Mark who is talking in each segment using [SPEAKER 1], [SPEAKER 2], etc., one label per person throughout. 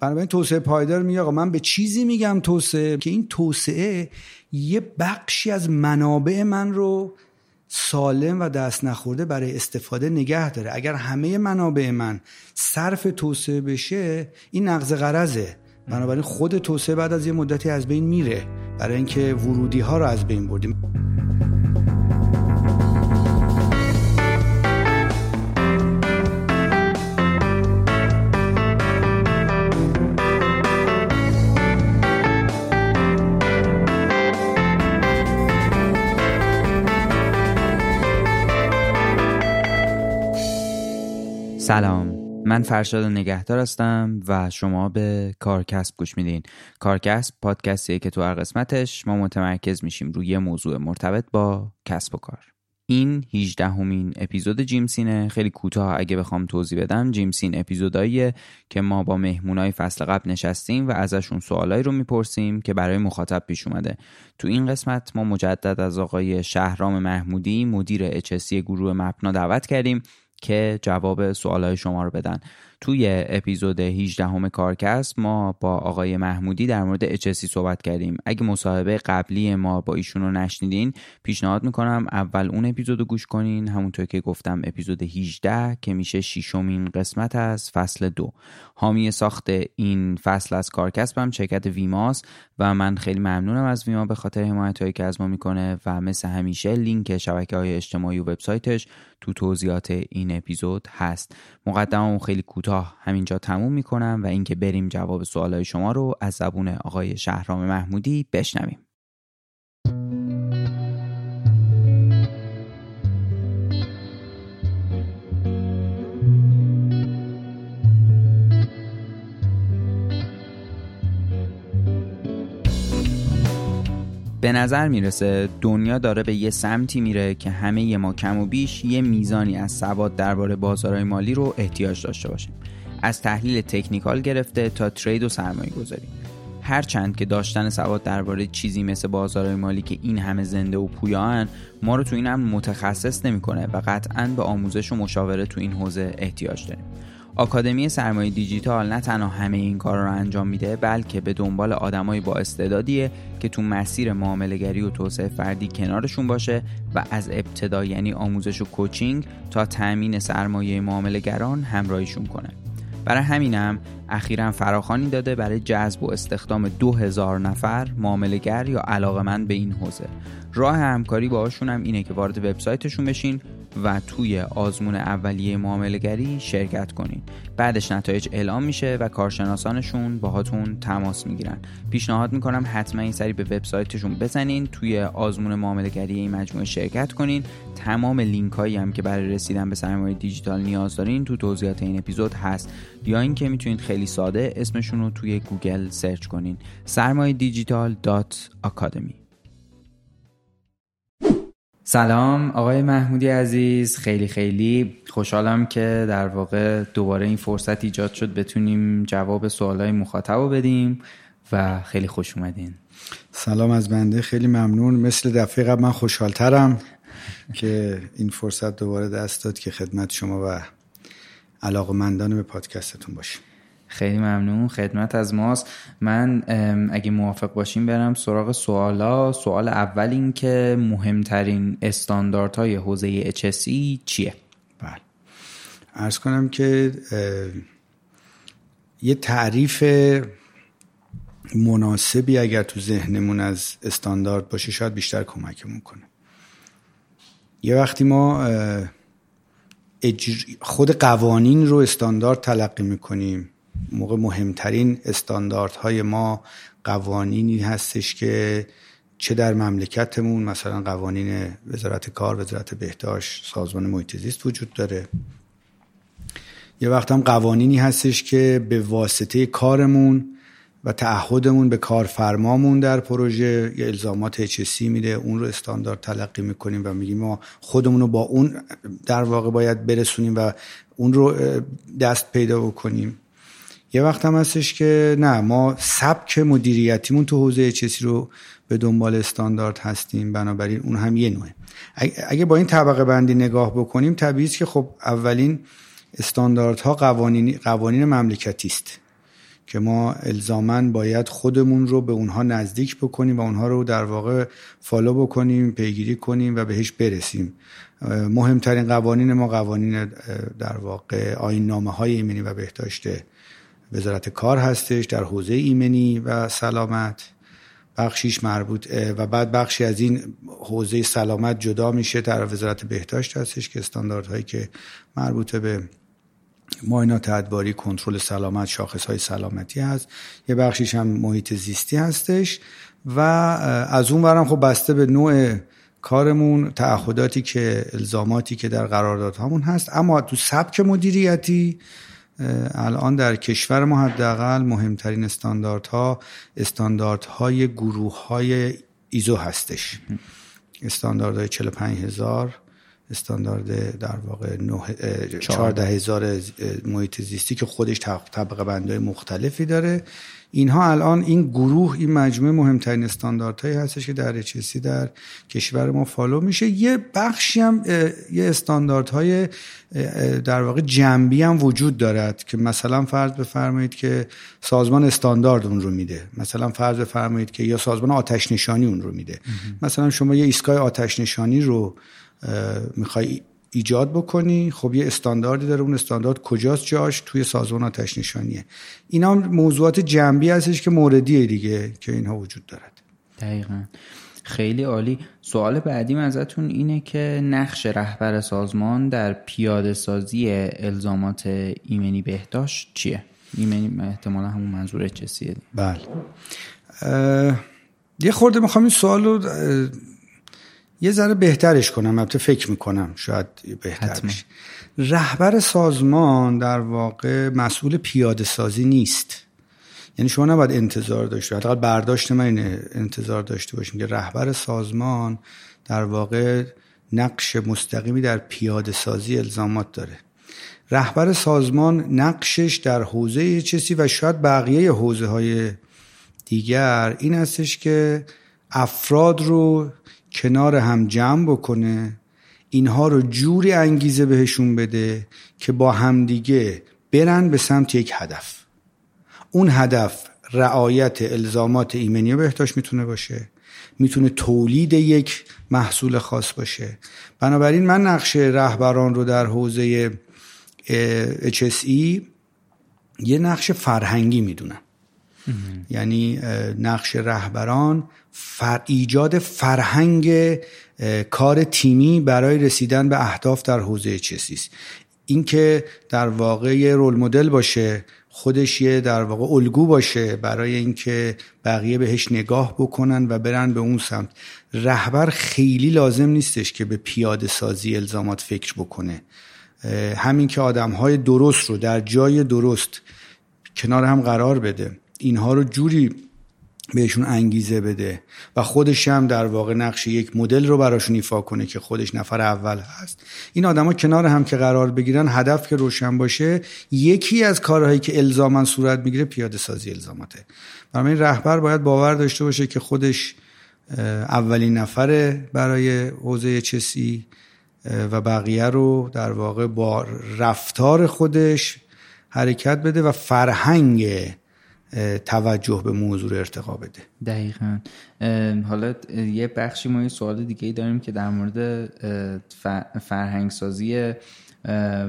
[SPEAKER 1] بنابراین توسعه پایدار میگه آقا من به چیزی میگم توسعه که این توسعه یه بخشی از منابع من رو سالم و دست نخورده برای استفاده نگه داره. اگر همه منابع من صرف توسعه بشه این نقض قرضه بنابراین خود توسعه بعد از یه مدتی از بین میره برای اینکه ورودی ها رو از بین بردیم.
[SPEAKER 2] سلام. من فرشاد نگهدار هستم و شما به کارکسب گوش میدین. کارکسب پادکستیه که تو هر قسمتش ما متمرکز میشیم روی موضوع مرتبط با کسب و کار. این 18 همین اپیزود جیمسینه خیلی کوتاه اگه بخوام توضیح بدم. جیمسین اپیزوداییه که ما با مهمونای فصل قبل نشستیم و ازشون سوالایی رو می‌پرسیم که برای مخاطب پیش اومده. تو این قسمت ما مجدد از آقای شهرام محمودی مدیر اچسی گروه مپنا دعوت کردیم که جواب سوالهای شما رو بدن. توی اپیزود 18 همه کارکست ما با آقای محمودی در مورد اچسی صحبت کردیم. اگه مصاحبه قبلی ما با ایشون رو نشنیدین پیشنهاد می‌کنم اول اون اپیزود رو گوش کنین. همونطور که گفتم اپیزود 18 که میشه شیشمین قسمت از فصل دو. حامی ساخت این فصل از کارکسب هم شرکت ویماس و من خیلی ممنونم از ویما به خاطر حمایت هایی که از ما می‌کنه و مثل همیشه لینک شبکه های اجتماعی و وبسایتش تو توضیحات این اپیزود هست. مقدممون خیلی کوتاه همینجا تموم می‌کنم و اینکه بریم جواب سوالای شما رو از زبون آقای شهرام محمودی بشنویم. به نظر می‌رسه دنیا داره به یه سمتی میره که همه ما کم و بیش یه میزانی از سواد درباره بازارهای مالی رو احتیاج داشته باشیم. از تحلیل تکنیکال گرفته تا ترید و سرمایه گذاری هرچند که داشتن سواد درباره چیزی مثل بازارهای مالی که این همه زنده و پویان ما رو تو این هم متخصص نمی‌کنه و قطعا به آموزش و مشاوره تو این حوزه احتیاج داریم. آکادمی سرمایه دیجیتال نه تنها همه این کار رو انجام میده بلکه به دنبال آدمایی با استعدادیه که تو مسیر معاملهگری و توسعه فردی کنارشون باشه و از ابتدا یعنی آموزش و کوچینگ تا تأمین سرمایه معاملهگران همراهیشون کنه. برای همینم اخیرا فراخانی داده برای جذب و استخدام 2000 نفر معاملهگر یا علاقمند به این حوزه. راه همکاری باهاشون هم اینه که وارد وبسایتشون بشین و توی آزمون اولیه معاملهگری شرکت کنین. بعدش نتایج اعلام میشه و کارشناسانشون باهاتون تماس می‌گیرن. پیشنهاد می‌کنم حتما این سری به وبسایتشون بزنین توی آزمون معاملهگری این مجموعه شرکت کنین. تمام لینک هایی هم که برای رسیدن به سرمایه دیجیتال نیاز دارین تو توضیحات این اپیزود هست. یا اینکه می‌تونید خیلی ساده اسمشون رو توی گوگل سرچ کنین. سرمایه دیجیتال سلام آقای محمودی عزیز. خیلی خیلی خوشحالم که در واقع دوباره این فرصت ایجاد شد بتونیم جواب سوالای مخاطب رو بدیم و خیلی خوش اومدین.
[SPEAKER 1] سلام از بنده خیلی ممنون. مثل دفعه قبل من خوشحالترم که این فرصت دوباره دست داد که خدمت شما و علاقمندان به پادکستتون باشیم.
[SPEAKER 2] خیلی ممنون. خدمت از ماست. من اگه موافق باشیم برم سراغ سوالا. سوال اول این که مهمترین استانداردهای حوزه HSE چیه؟
[SPEAKER 1] بله. ارز کنم که یه تعریف مناسبی اگر تو ذهنمون از استاندارد باشه شاید بیشتر کمکمون کنه. یه وقتی ما خود قوانین رو استاندارد تلقی می‌کنیم موقع مهمترین استانداردهای ما قوانینی هستش که چه در مملکتمون مثلا قوانین وزارت کار وزارت بهداشت سازمان محیط زیست وجود داره. یه وقت هم قوانینی هستش که به واسطه کارمون و تعهدمون به کارفرمامون در پروژه یه الزامات اچسی میده. اون رو استاندارد تلقی می‌کنیم و میگیم ما خودمون رو با اون در واقع باید برسونیم و اون رو دست پیدا بکنیم. یه وقت هم هستش که نه ما سبک مدیریتیمون تو حوزه اچسی رو به دنبال استاندارد هستیم بنابراین اون هم یه نوعه. اگه با این طبقه بندی نگاه بکنیم طبیعی که خب اولین استانداردها قوانین قوانین مملکتی است که ما الزاما باید خودمون رو به اونها نزدیک بکنیم و اونها رو در واقع فالو بکنیم پیگیری کنیم و بهش برسیم. مهمترین قوانین ما قوانین در واقع آین نامه های ایمنی و بهداشت وزارت کار هستش در حوزه ایمنی و سلامت. بخشیش مربوط و بعد بخشی از این حوزه سلامت جدا میشه در وزارت بهداشت هستش که استانداردهایی که مربوط به معاینات ادواری کنترل سلامت شاخص های سلامتی هست. یه بخشیش هم محیط زیستی هستش. و از اون برم خب بسته به نوع کارمون تعهداتی که الزاماتی که در قراردادهامون هست. اما تو سبک مدیریتی الان در کشور ما حداقل مهمترین استانداردها استانداردهای گروه های ایزو هستش. استانداردهای 45 هزار استاندارد در واقع 14 هزار محیط زیستی که خودش طبقه بندهای مختلفی داره. اینها الان این گروه این مجموعه مهمترین استانداردهایی هستش که در HSC در کشور ما فالو میشه. یه بخشی هم یه استانداردهای در واقع جنبی هم وجود دارد که مثلا فرض بفرمایید که سازمان استاندارد اون رو میده. مثلا فرض بفرمایید که یا سازمان آتش نشانی اون رو میده. مثلا شما یه ایستگاه آتش نشانی رو می‌خوای ایجاد بکنی؟ خب یه استانداردی داره. اون استاندارد کجاست جاش؟ توی سازمان آتش نشانیه. اینا موضوعات جنبی هستش که موردیه دیگه که اینها وجود دارد.
[SPEAKER 2] دقیقا. خیلی عالی. سوال بعدیم ازتون اینه که نقش رهبر سازمان در پیاده سازی الزامات ایمنی بهداشت چیه؟ ایمنی احتمالا همون منظور چسیه
[SPEAKER 1] بله. یه خورده می‌خوام این سوال رو یه ذره بهترش کنم البته فکر می‌کنم شاید بهتر بشه رهبر سازمان در واقع مسئول پیاده سازی نیست. یعنی شما نباید انتظار داشته حداقل برداشت من اینه انتظار داشته باشیم که رهبر سازمان در واقع نقش مستقیمی در پیاده سازی الزامات داره. رهبر سازمان نقشش در حوزه چیزی و شاید بقیه حوزه های دیگر این هستش که افراد رو کنار هم جمع بکنه اینها رو جوری انگیزه بهشون بده که با همدیگه برن به سمت یک هدف. اون هدف رعایت الزامات ایمنی بهداشت می‌تونه باشه می‌تونه تولید یک محصول خاص باشه. بنابراین من نقش رهبران رو در حوزه HSE یه نقش فرهنگی می‌دونم. یعنی نقش رهبران فر ایجاد فرهنگ کار تیمی برای رسیدن به اهداف در حوزه چسیست اینکه در واقع یه رول مدل باشه خودش یه در واقع الگو باشه برای اینکه بقیه بهش نگاه بکنن و برن به اون سمت. رهبر خیلی لازم نیستش که به پیاده سازی الزامات فکر بکنه. همین که آدم های درست رو در جای درست کنار هم قرار بده. اینها رو جوری بهشون انگیزه بده و خودش هم در واقع نقش یک مدل رو براشون ایفا کنه که خودش نفر اول هست. این آدما کنار هم که قرار بگیرن هدف که روشن باشه یکی از کارهایی که الزاما صورت می‌گیره پیاده سازی الزاماته. برای این رهبر باید باور داشته باشه که خودش اولین نفره برای حوزه چسی و بقیه رو در واقع با رفتار خودش حرکت بده و فرهنگ توجه به موضوع ارتقا بده.
[SPEAKER 2] دقیقا. حالا یه بخشی ما یه سوال دیگه ای داریم که در مورد فرهنگ سازی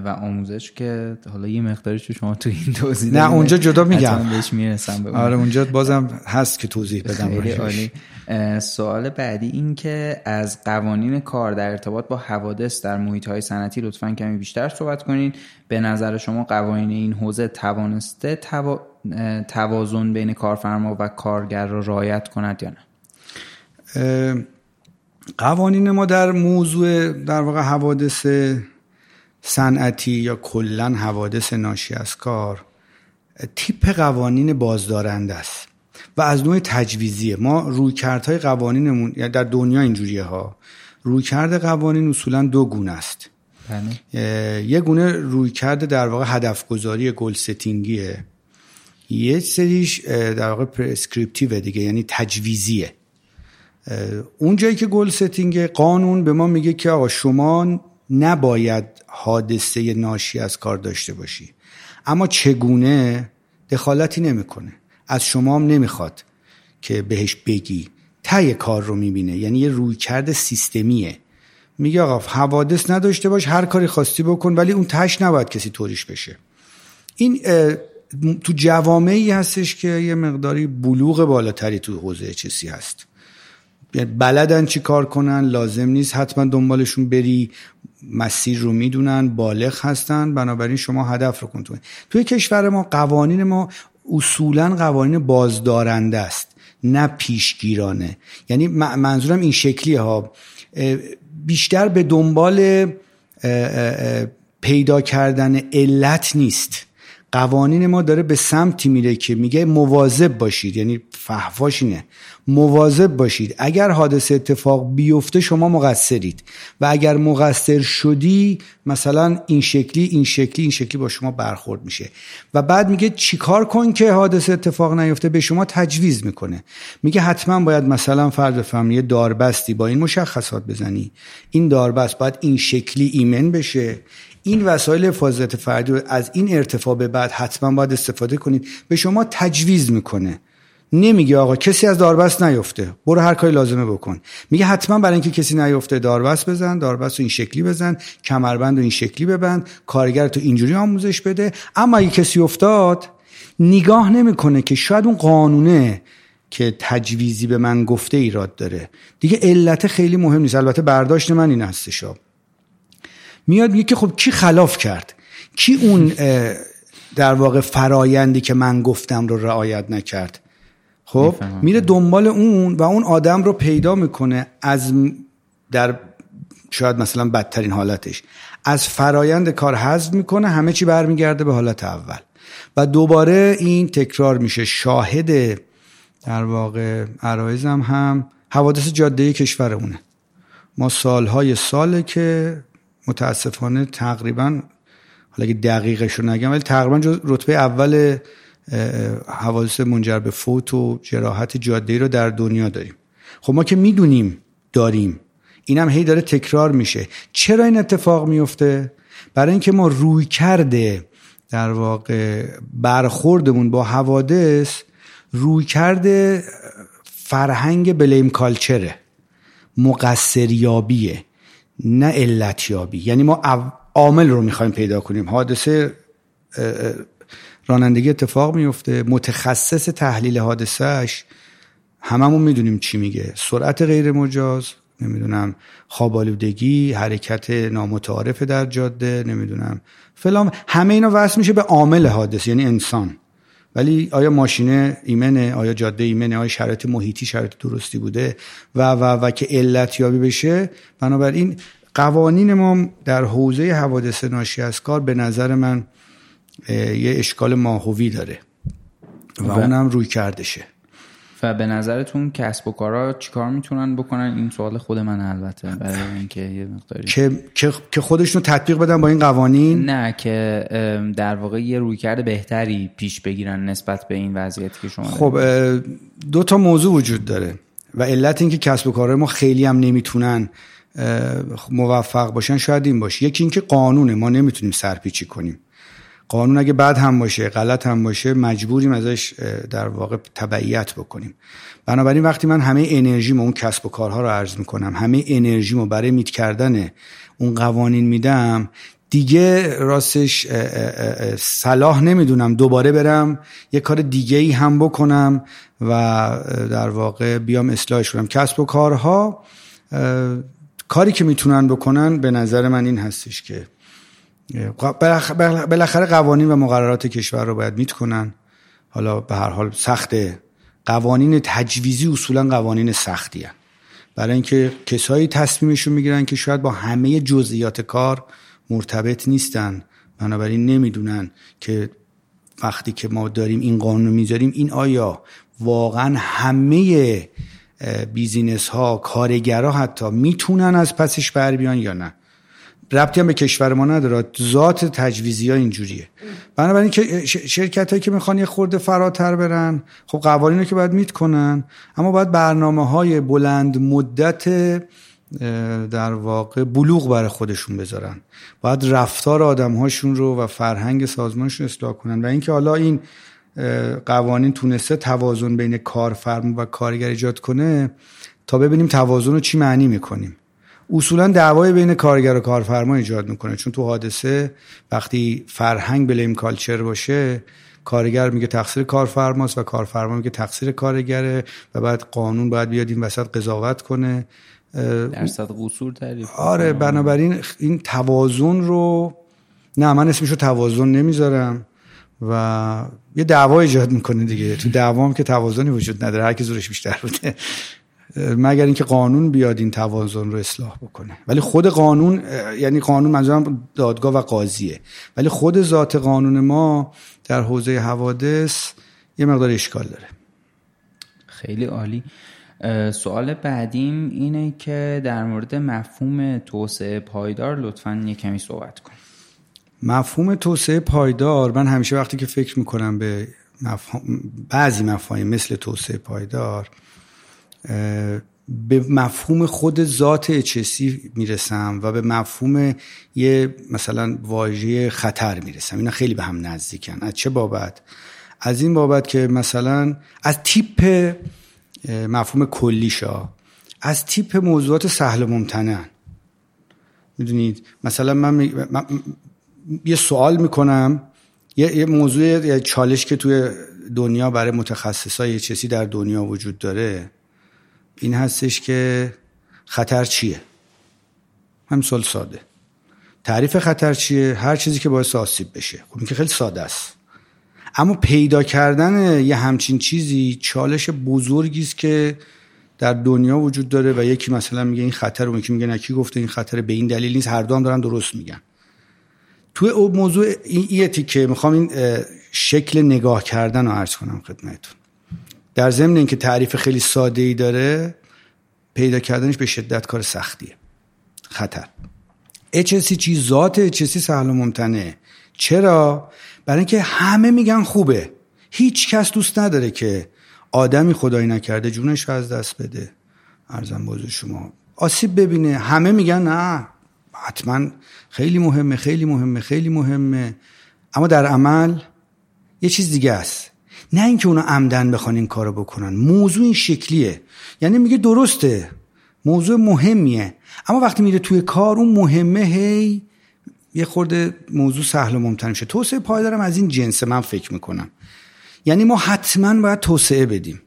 [SPEAKER 2] و آموزش که حالا یه مقداری چون شما تو این توضیح
[SPEAKER 1] نه اونجا جدا میگم.
[SPEAKER 2] بهش می‌رسم
[SPEAKER 1] آره اونجا بازم هست که توضیح بدم
[SPEAKER 2] سوال بعدی این که از قوانین کار در ارتباط با حوادث در محیط های صنعتی لطفا کمی بیشتر صحبت کنین. به نظر شما قوانین این حوزه توانسته توازن بین کارفرما و کارگر را رعایت کند یا
[SPEAKER 1] نه؟ قوانین ما در موضوع در واقع حوادث صنعتی یا کلا حوادث ناشی از کار تیپ قوانین بازدارنده است و از نوع تجویزیه. ما رویکردهای قوانینمون یعنی در دنیا اینجوریه ها. رویکرد قوانین اصولا دو گونه است. بله. یه گونه رویکرد در واقع هدف گذاری goal setting یه. یه سریش در واقع prescriptive دیگه یعنی تجویزیه. اون جایی که گل ستینگ قانون به ما میگه که آقا شما نباید حادثه ناشی از کار داشته باشی. اما چگونه؟ دخالتی نمی‌کنه. از شما هم نمی‌خواد که بهش بگی. ته کار رو می‌بینه. یعنی یه رویکرد سیستمیه. میگه آقا حوادث نداشته باش هر کاری خواستی بکن ولی اون تش نباید کسی طوریش بشه. این تو جوامعی هستش که یه مقداری بلوغ بالاتری تو حوزه چسی هست. یعنی بلدن چی کار کنن لازم نیست. حتما دنبالشون بری. مسیر رو می‌دونن بالغ هستن. بنابراین شما هدف رو کنتون توی کشور ما قوانین ما اصولا قوانین بازدارنده است نه پیشگیرانه. یعنی منظورم این شکلی ها. بیشتر به دنبال پیدا کردن علت نیست. قوانین ما داره به سمتی میره که میگه مواظب باشید. یعنی فحواش اینه. مواظب باشید. اگر حادثه اتفاق بیفته شما مقصرید. و اگر مقصر شدی مثلا این شکلی این شکلی این شکلی با شما برخورد میشه. و بعد میگه چیکار کن که حادثه اتفاق نیفته؟ به شما تجویز می‌کنه. میگه حتما باید مثلا فرض بفرمایید یه داربستی با این مشخصات بزنی. این داربست باید این شکلی ایمن بشه. این وسایل حفاظت فردی از این ارتفاع به بعد حتما باید استفاده کنید. به شما تجویز می‌کنه. نمیگه آقا کسی از داربست نیفته. برو هر کاری لازمه بکن. میگه حتما برای اینکه کسی نیفته داربست بزن داربست رو این شکلی بزن کمربند رو این شکلی ببند کارگر تو اینجوری آموزش بده. اما اگه کسی افتاد نگاه نمی‌کنه که شاید اون قانونه که تجویزی به من گفته ایراد داره. دیگه علت خیلی مهم نیست. البته برداشت من این هستش میاد میگه که خب کی خلاف کرد؟ کی اون در واقع فرایندی که من گفتم رو رعایت نکرد؟ خب میره دنبال اون و اون آدم رو پیدا می‌کنه از در شاید مثلا بدترین حالتش. از فرایند کار حذف می‌کنه همه چی برمیگرده به حالت اول. و دوباره این تکرار میشه. شاهد در واقع عرایزم هم حوادث جاده کشورمونه. ما سالهای ساله که متاسفانه تقریبا حالا اگه دقیقش رو نگم ولی تقریبا رتبه اول حوادث منجر به فوت و جراحت جاده رو در دنیا داریم. خب ما که می‌دونیم داریم. اینم هی داره تکرار میشه. چرا این اتفاق میفته برای اینکه ما روی کرده در واقع برخوردمون با حوادث روی کرده فرهنگ بلیم کالچره مقصریابیه. نه علتیابی یعنی ما عامل رو می‌خوایم پیدا کنیم. حادثه رانندگی اتفاق میفته متخصص تحلیل حادثهش هممون می‌دونیم چی میگه. سرعت غیر مجاز نمی‌دونم خوابالودگی حرکت نامتعارف در جاده نمی‌دونم فلان. همه اینا وصل میشه به عامل حادثه یعنی انسان. ولی آیا ماشینه ایمنه؟ آیا جاده ایمنه؟ آیا شرایط محیطی شرایط درستی بوده؟ و و و که علت یابی بشه؟ بنابراین قوانین ما در حوزه حوادث ناشی از کار به نظر من یه اشکال ماهوی داره و, و اونم روی کردشه.
[SPEAKER 2] و به نظرتون کسب و کارا چیکار می‌تونن بکنن؟ این سوال خود من البته برای اینکه یه مقداری
[SPEAKER 1] که که خودشون تطبیق بدن با این قوانین؟
[SPEAKER 2] نه که در واقع یه رویکرد بهتری پیش بگیرن نسبت به این وضعیتی که شما
[SPEAKER 1] خب دو تا موضوع وجود داره و علت اینکه کسب و کارهای ما خیلی هم نمی‌تونن موفق باشن شاید این باشه. یکی اینکه قانونه ما نمی‌تونیم سرپیچی کنیم. قانون اگه بد هم باشه غلط هم باشه مجبوریم ازش در واقع تبعیت بکنیم. بنابراین وقتی من همه انرژیمو اون کسب و کارها رو عرض می‌کنم همه انرژیمو برای میت کردن اون قوانین میدم دیگه راستش صلاح نمی‌دونم دوباره برم یه کار دیگه ای هم بکنم و در واقع بیام اصلاحش کنم. کسب و کارها کاری که می‌تونن بکنن به نظر من این هستش که بالاخره قوانین و مقررات کشور رو باید میت کنن. حالا به هر حال سخته قوانین تجویزی اصولا قوانین سختی هن. برای اینکه کسایی تصمیمشون می‌گیرن که شاید با همه جزئیات کار مرتبط نیستن. بنابراین نمی‌دونن که وقتی که ما داریم این قانون رو می‌ذاریم این آیا واقعا همه بیزینس ها کارگرها حتی می‌تونن از پسش بر بیان یا نه؟ ربطی هم به کشور ما نداره. ذات تجویزی ها اینجوریه. بنابراین که شرکت هایی که می‌خوان یه خورده فراتر برن خب قوانین رو که باید میت کنن. اما باید برنامه های بلند مدت در واقع بلوغ برای خودشون بذارن. باید رفتار آدم هاشون رو و فرهنگ سازمانشون اصلاح کنن. و اینکه حالا این قوانین تونسته توازن بین کارفرما و کارگر ایجاد کنه تا ببینیم توازن رو چی معنی می‌کنیم. اصولا دعوای بین کارگر و کارفرما ایجاد می‌کنه. چون تو حادثه وقتی فرهنگ بلیم کالچر باشه کارگر میگه تقصیر کارفرماست و کارفرما میگه تقصیر کارگره و بعد قانون باید بیاد این وسط قضاوت کنه.
[SPEAKER 2] درصد قصور تعریف
[SPEAKER 1] آره بنابراین این توازن رو نه من اسمشو توازن نمی‌ذارم و یه دعوا ایجاد می‌کنه دیگه. تو دعوا که توازنی وجود نداره. هر کی زورش بیشتر بوده. مگر اینکه قانون بیاد این توازن رو اصلاح بکنه. ولی خود قانون یعنی قانون منظورم دادگاه و قاضیه. ولی خود ذات قانون ما در حوزه حوادث یه مقدار اشکال داره.
[SPEAKER 2] خیلی عالی. سوال بعدیم اینه که در مورد مفهوم توسعه پایدار لطفا یه کمی صحبت کن.
[SPEAKER 1] مفهوم توسعه پایدار من همیشه وقتی که فکر می‌کنم به مفهوم بعضی مفاهیم مثل توسعه پایدار به مفهوم خود ذات اچسی می‌رسم و به مفهوم یه مثلا واژه خطر می‌رسم. اینا خیلی به هم نزدیکن. از چه بابت؟ از این بابت که مثلا از تیپ مفهوم کلیشا از تیپ موضوعات سهل ممتنن. می‌دونید؟ مثلا من, یه سوال می‌کنم. یه, یه موضوع یه چالش که توی دنیا برای متخصصای چیزی در دنیا وجود داره. این هستش که خطر چیه؟ هم سال ساده. تعریف خطر چیه؟ هر چیزی که باعث آسیب بشه. خب که خیلی ساده است. اما پیدا کردن یه همچین چیزی چالش بزرگی است که در دنیا وجود داره و یکی مثلا میگه این خطر و یکی میگه نکی گفته این خطر به این دلیل نیست؟ هر دو هم دارن درست میگن. توی او موضوع این که می‌خوام این شکل نگاه کردن رو عرض کنم خدمتتون. در ضمن اینکه تعریف خیلی ساده ای داره پیدا کردنش به شدت کار سختیه. خطر. HSC چی ذات HSC سهل و ممتنه. چرا؟ برای اینکه همه میگن خوبه. هیچ کس دوست نداره که آدمی خدایی نکرده جونش رو از دست بده. ارزم بازو شما. آسیب ببینه. همه میگن نه حتما خیلی مهمه خیلی مهمه خیلی مهمه. اما در عمل یه چیز دیگه است. نه اینکه اونا عمدن بخوان این کارو بکنن. موضوع این شکلیه. یعنی میگه درسته. موضوع مهمیه. اما وقتی میره توی کار اون مهمه هی یه خورده موضوع سهل و ممتن میشه. توسعه پایدارم از این جنسه. من فکر می‌کنم. یعنی ما حتما باید توسعه بدیم.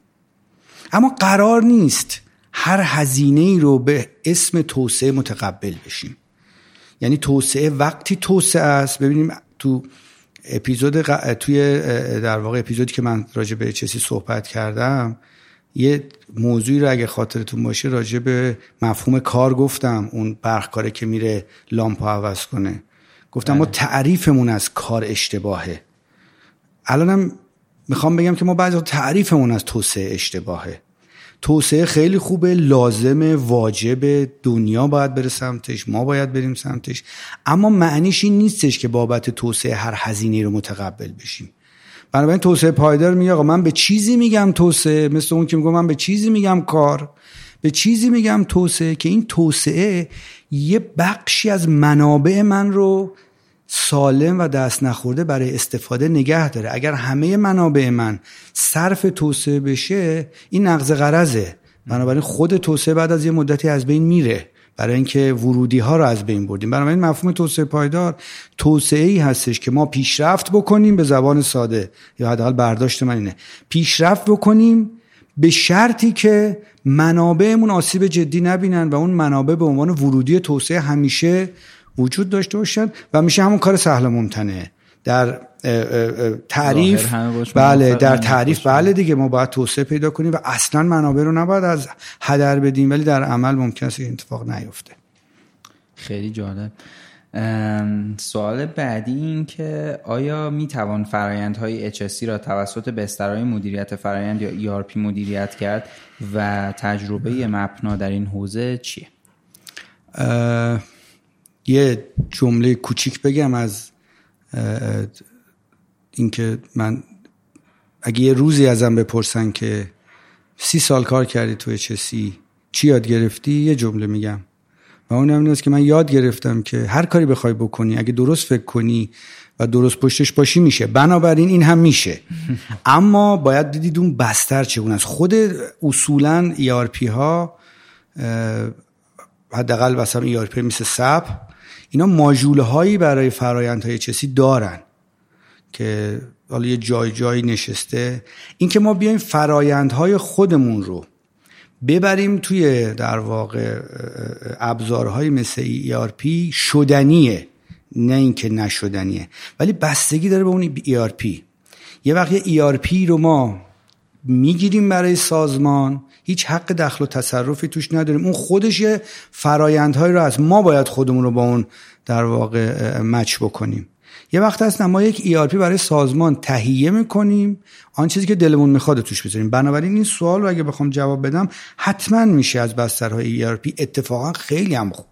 [SPEAKER 1] اما قرار نیست هر هزینه ای رو به اسم توسعه متقبل بشیم. یعنی توسعه وقتی توسعه است ببینیم تو اپیزود توی در واقع اپیزودی که من راجع به چیزی صحبت کردم یه موضوعی رو اگه خاطرتون باشه راجع به مفهوم کار گفتم اون برخکاره که میره لامپا عوض کنه. گفتم ما بله. تعریفمون از کار اشتباهه. الانم می‌خوام بگم که ما بعضی تعریفمون از توسعه اشتباهه. توسعه خیلی خوبه لازمه واجب دنیا باید بره سمتش ما باید بریم سمتش. اما معنیش این نیستش که بابت توسعه هر هزینه رو متقبل بشیم. بنابراین توسعه پایدار میگه آقا من به چیزی میگم توسعه مثل اون که میگم من به چیزی میگم کار. به چیزی میگم توسعه که این توسعه یه بخشی از منابع من رو سالم و دست نخورده برای استفاده نگه داره. اگر همه منابع من صرف توسعه بشه این نقض قرضه بنابراین خود توسعه بعد از یه مدتی از بین میره برای اینکه ورودی ها رو از بین بردیم. بنابراین مفهوم توسعه پایدار توسعه ای هستش که ما پیشرفت بکنیم به زبان ساده یا حداقل برداشت من اینه. پیشرفت بکنیم به شرطی که منابعمون آسیب جدی نبینن و اون منابع به عنوان ورودی توسعه همیشه وجود داشته باشن و میشه همون کار سهل ممتنه. در تعریف بله در تعریف بله دیگه ما باید توسعه پیدا کنیم و اصلا منابع رو نباید از هدر بدیم ولی در عمل ممکن است اتفاق نیفته.
[SPEAKER 2] خیلی جالب. سوال بعدی این که آیا می توان فرایندهای HSC را توسط بسترهای مدیریت فرایند یا ERP مدیریت کرد و تجربه مپنا در این حوزه چیه؟
[SPEAKER 1] یه جمله کوچیک بگم از اینکه من اگه یه روزی ازم بپرسن که سی سال کار کردی تو چسی چی یاد گرفتی؟ یه جمله میگم. و اون هم که من یاد گرفتم که هر کاری بخوای بکنی اگه درست فکر کنی و درست پشتش باشی میشه. بنابراین این هم میشه. اما باید دیدید اون بستر چگونه است. خود اصولا ERP ها حداقل مثلا ERP مثل سب اینا ماژول هایی برای فرایندهای چسی دارن که حالا یه جای جایی نشسته. اینکه ما بیایم فرایندهای خودمون رو ببریم توی در واقع ابزارهای مثل ERP شدنیه نه اینکه نشدنیه. ولی بستگی داره به اون ERP یه وقت یه ERP رو ما می‌گیریم برای سازمان هیچ حق دخل و تصرفی توش نداریم. اون خودش یه فرایندهایی رو از ما باید خودمون رو با اون در واقع مچ بکنیم. یه وقت هست ما یک ERP برای سازمان تهیه می‌کنیم. آن چیزی که دلمون می‌خواد توش بذاریم. بنابراین این سوال رو اگه بخوام جواب بدم حتما میشه از بسترهای ERP اتفاقا خیلی هم خوبه.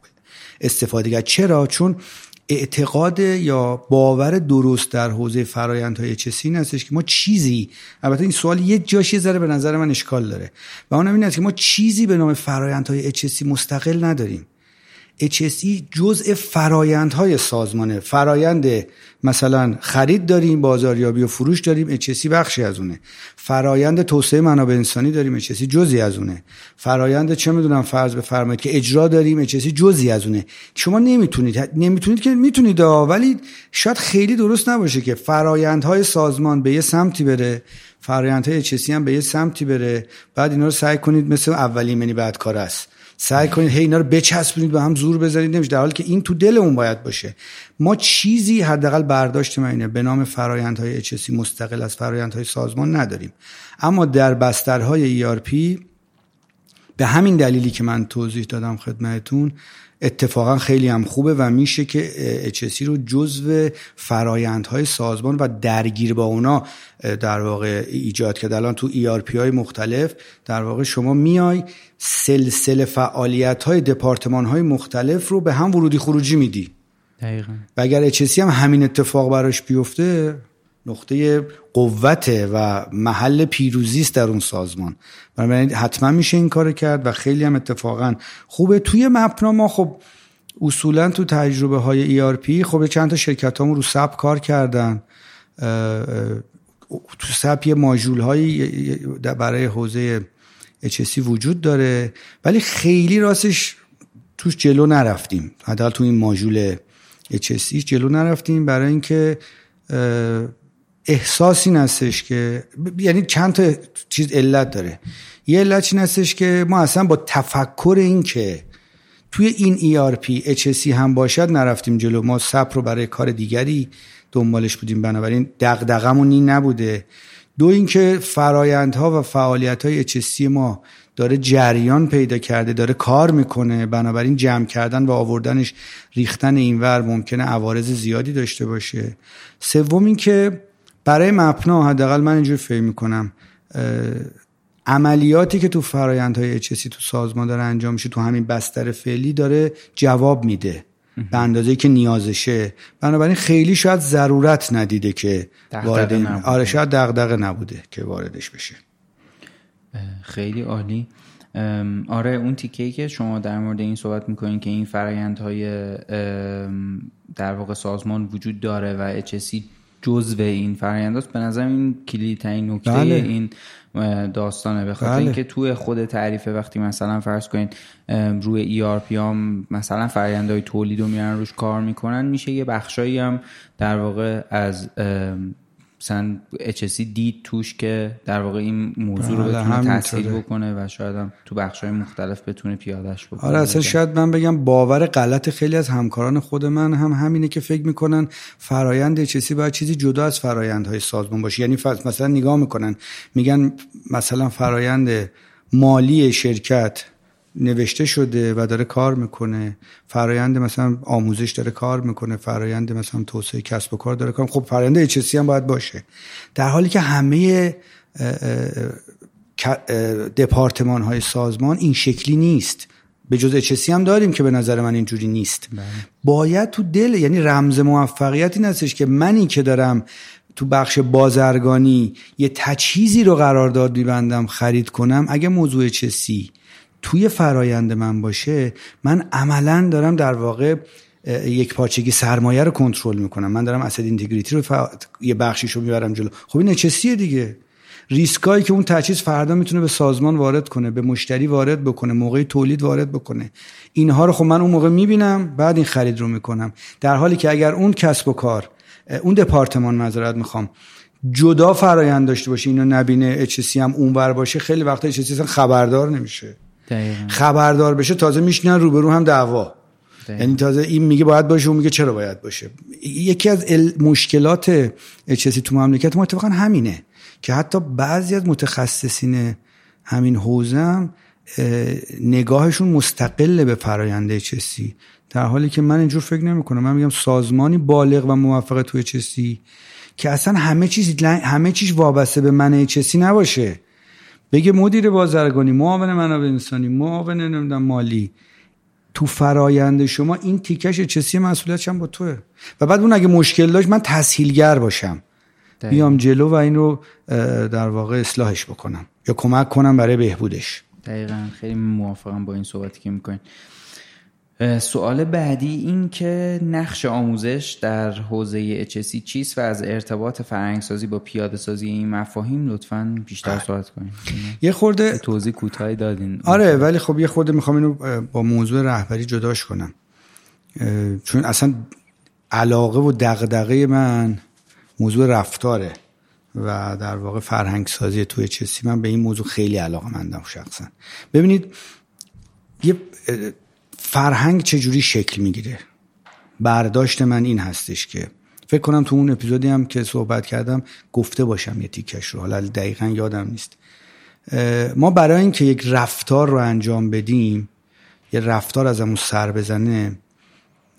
[SPEAKER 1] استفاده کرد. چرا؟ چون اعتقاد یا باور درست در حوزه فرایندهای چسی این هستش که ما چیزی البته این سوال یه جاشی ذره به نظر من اشکال داره. و اونم این است که ما چیزی به نام فرایندهای HSC مستقل نداریم. HSE جزء فرایندهای سازمانه. فرایند مثلا خرید داریم بازاریابی و فروش داریم HSE بخشی از اونه. فرایند توسعه منابع انسانی داریم HSE جزی از اونه. فرایند چه می‌دونم فرض بفرمایید که اجرا داریم HSE جزی از اونه. شما نمی‌تونید نمی‌تونید که می‌تونید ولی شاید خیلی درست نباشه که فرایندهای سازمان به یه سمتی بره فرایندهای HSE هم به یه سمتی بره بعد اینا رو سعی کنید مثل اولی منی بعد کار است. سعی کنید هی اینا رو بچسبونید به هم زور بزنید نمیشه. در حالی که این تو دلمون باید باشه. ما چیزی حداقل برداشت من اینه. به نام فرایندهای HSC مستقل از فرایندهای سازمان نداریم. اما در بسترهای ERP به همین دلیلی که من توضیح دادم خدمتون اتفاقا خیلی هم خوبه و میشه که HSC رو جزو فرایندهای سازمان و درگیر با اونا در واقع ایجاد کرد. الان تو ERP های مختلف در واقع شما میای سلسله فعالیت های دپارتمان های مختلف رو به هم ورودی خروجی میدی.
[SPEAKER 2] دقیقا.
[SPEAKER 1] و اگر HSC هم همین اتفاق براش بیفته نقطه قوت و محل پیروزی است در اون سازمان. بنابراین حتما میشه این کار کرد و خیلی هم اتفاقا خوبه. توی مپنا ما خب اصولا تو تجربه های ERP خب چند تا شرکت همون رو سب کار کردن. تو سب یه ماژول هایی برای حوزه HSC وجود داره. ولی خیلی راستش توش جلو نرفتیم. حداقل تو این ماژول HSC جلو نرفتیم برای اینکه احساس این هستش که یعنی چند تا چیز علت داره. یه علت این هستش که ما اصلا با تفکر این که توی این ERP HSC هم باشد نرفتیم جلو. ما سب رو برای کار دیگری دنبالش بودیم. بنابراین دغدغمون این نبوده. دو اینکه فرایندها و فعالیت های HSC ما داره جریان پیدا کرده داره کار می‌کنه. بنابراین جمع کردن و آوردنش ریختن اینور ممکنه عوارض زیادی داشته باشه. سوم اینکه برای مپنا حداقل من اینجوری فکر می‌کنم عملیاتی که تو فرایندهای HSC تو سازمان داره انجام میشه تو همین بستر فعلی داره جواب میده به اندازه که نیازشه. بنابراین خیلی شاید ضرورت ندیده که وارد آره شاید دغدغه نبوده که واردش بشه.
[SPEAKER 2] خیلی عالی. آره اون تیکه که شما در مورد این صحبت می‌کنین که این فرایندهای در واقع سازمان وجود داره و اچسی جزو این فرایند به نظر این کلیدی ترین نکته بله. این داستانه به خاطر بله. اینکه توی خود تعریفه وقتی مثلا فرض کنین روی ای آر پی هم مثلا فرآیندهای تولید رو میارن روش کار می‌کنن میشه یه بخشایی هم در واقع از مثلا HSC دید توش که در واقع این موضوع رو بله، بتونه تسهیل بکنه و شاید هم تو بخش های مختلف بتونه پیادش بکنه.
[SPEAKER 1] آره اصلا شاید من بگم باور غلط خیلی از همکاران خود من هم همینه که فکر می‌کنن فرایند HSC باید چیزی جدا از های سازمان باشه. یعنی مثلا نگاه می‌کنن میگن مثلا فرایند مالی شرکت نوشته شده و داره کار می‌کنه. فرایند مثلا آموزش داره کار می‌کنه. فرایند مثلا توسعه کسب و کار داره کار خب فرایند اچسی هم باید باشه. در حالی که همه دپارتمان های سازمان این شکلی نیست. به جز اچسی هم داریم که به نظر من اینجوری نیست. بله. باید تو دل یعنی رمز موفقیت این هستش که منی که دارم تو بخش بازرگانی یه تجهیزی رو قرارداد میبندم خرید کنم. اگه موضوع چسی توی فرایند من باشه من عملا دارم در واقع یک پارچگی سرمایه رو کنترل می‌کنم. من دارم اسید اینتگریتی رو یه بخشیش رو می‌برم جلو. خب این نچسیه دیگه. ریسکایی که اون تجهیز فردا می‌تونه به سازمان وارد کنه به مشتری وارد بکنه موقع تولید وارد بکنه. اینها رو خب من اون موقع می‌بینم بعد این خرید رو می‌کنم. در حالی که اگر اون کسب و کار اون دپارتمان معذرت می‌خوام جدا فرایند داشته باشه اینو نبینه اچ هم اونور باشه خیلی وقتا اچ خبردار نمیشه. خبردار بشه تازه میشنن روبرو هم دعوا. یعنی تازه این میگه باید باشه اون میگه چرا باید باشه. یکی از مشکلات اچسی تو مملکت ما اتفاقا همینه که حتی بعضی از متخصصین همین حوزم نگاهشون مستقل به فرایند اچسی در حالی که من اینجور فکر نمی کنم من میگم سازمانی بالغ و موفق تو اچسی که اصلا همه چیز همه چیز وابسته به من اچسی نباشه. بگه مدیر بازرگانی معاون منابع انسانی معاون نمی‌دونم مالی. تو فرایند شما این تیکش چسی مسئولیتش هم با توه. و بعد اون اگه مشکل داشت من تسهیلگر باشم. بیام جلو و این رو در واقع اصلاحش بکنم یا کمک کنم برای بهبودش.
[SPEAKER 2] دقیقا. خیلی موافقم با این صحبتی که می‌کنین. سوال بعدی این که نقش آموزش در حوزه HSC چیست و از ارتباط فرهنگسازی با پیاده سازی این مفاهیم لطفا بیشتر بله. صحبت کنیم
[SPEAKER 1] یه خورده
[SPEAKER 2] توضیح کوتاهی دادین.
[SPEAKER 1] آره ولی خب یه خورده می‌خوام اینو با موضوع رهبری جداش کنم. چون اصلا علاقه و دغدغه من موضوع رفتاره و در واقع فرهنگ سازی توی چسی من به این موضوع خیلی علاقه مندم شخصا. ببینید یه فرهنگ چجوری شکل می‌گیره؟ برداشت من این هستش که فکر کنم تو اون اپیزودی هم که صحبت کردم گفته باشم یه تیکش رو. حالا دقیقا یادم نیست. ما برای اینکه یک رفتار رو انجام بدیم یه رفتار از همون سر بزنه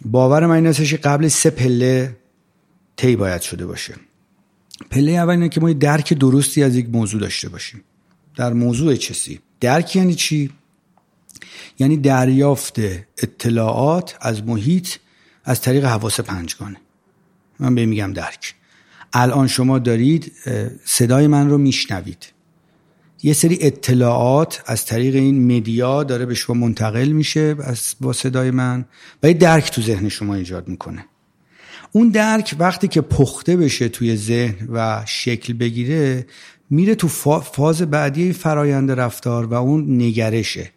[SPEAKER 1] باور من این هستش قبل سه پله طی باید شده باشه. پله اول اینه که ما درک درستی از یک موضوع داشته باشیم. در موضوع چسی درک یعنی چی؟ یعنی دریافت اطلاعات از محیط از طریق حواس پنجگانه. من به میگم درک. الان شما دارید صدای من رو میشنوید. یه سری اطلاعات از طریق این مدیا داره به شما منتقل میشه با صدای من و یه درک تو ذهن شما ایجاد می‌کنه. اون درک وقتی که پخته بشه توی ذهن و شکل بگیره میره تو فاز بعدی فرایند رفتار و اون نگرشه.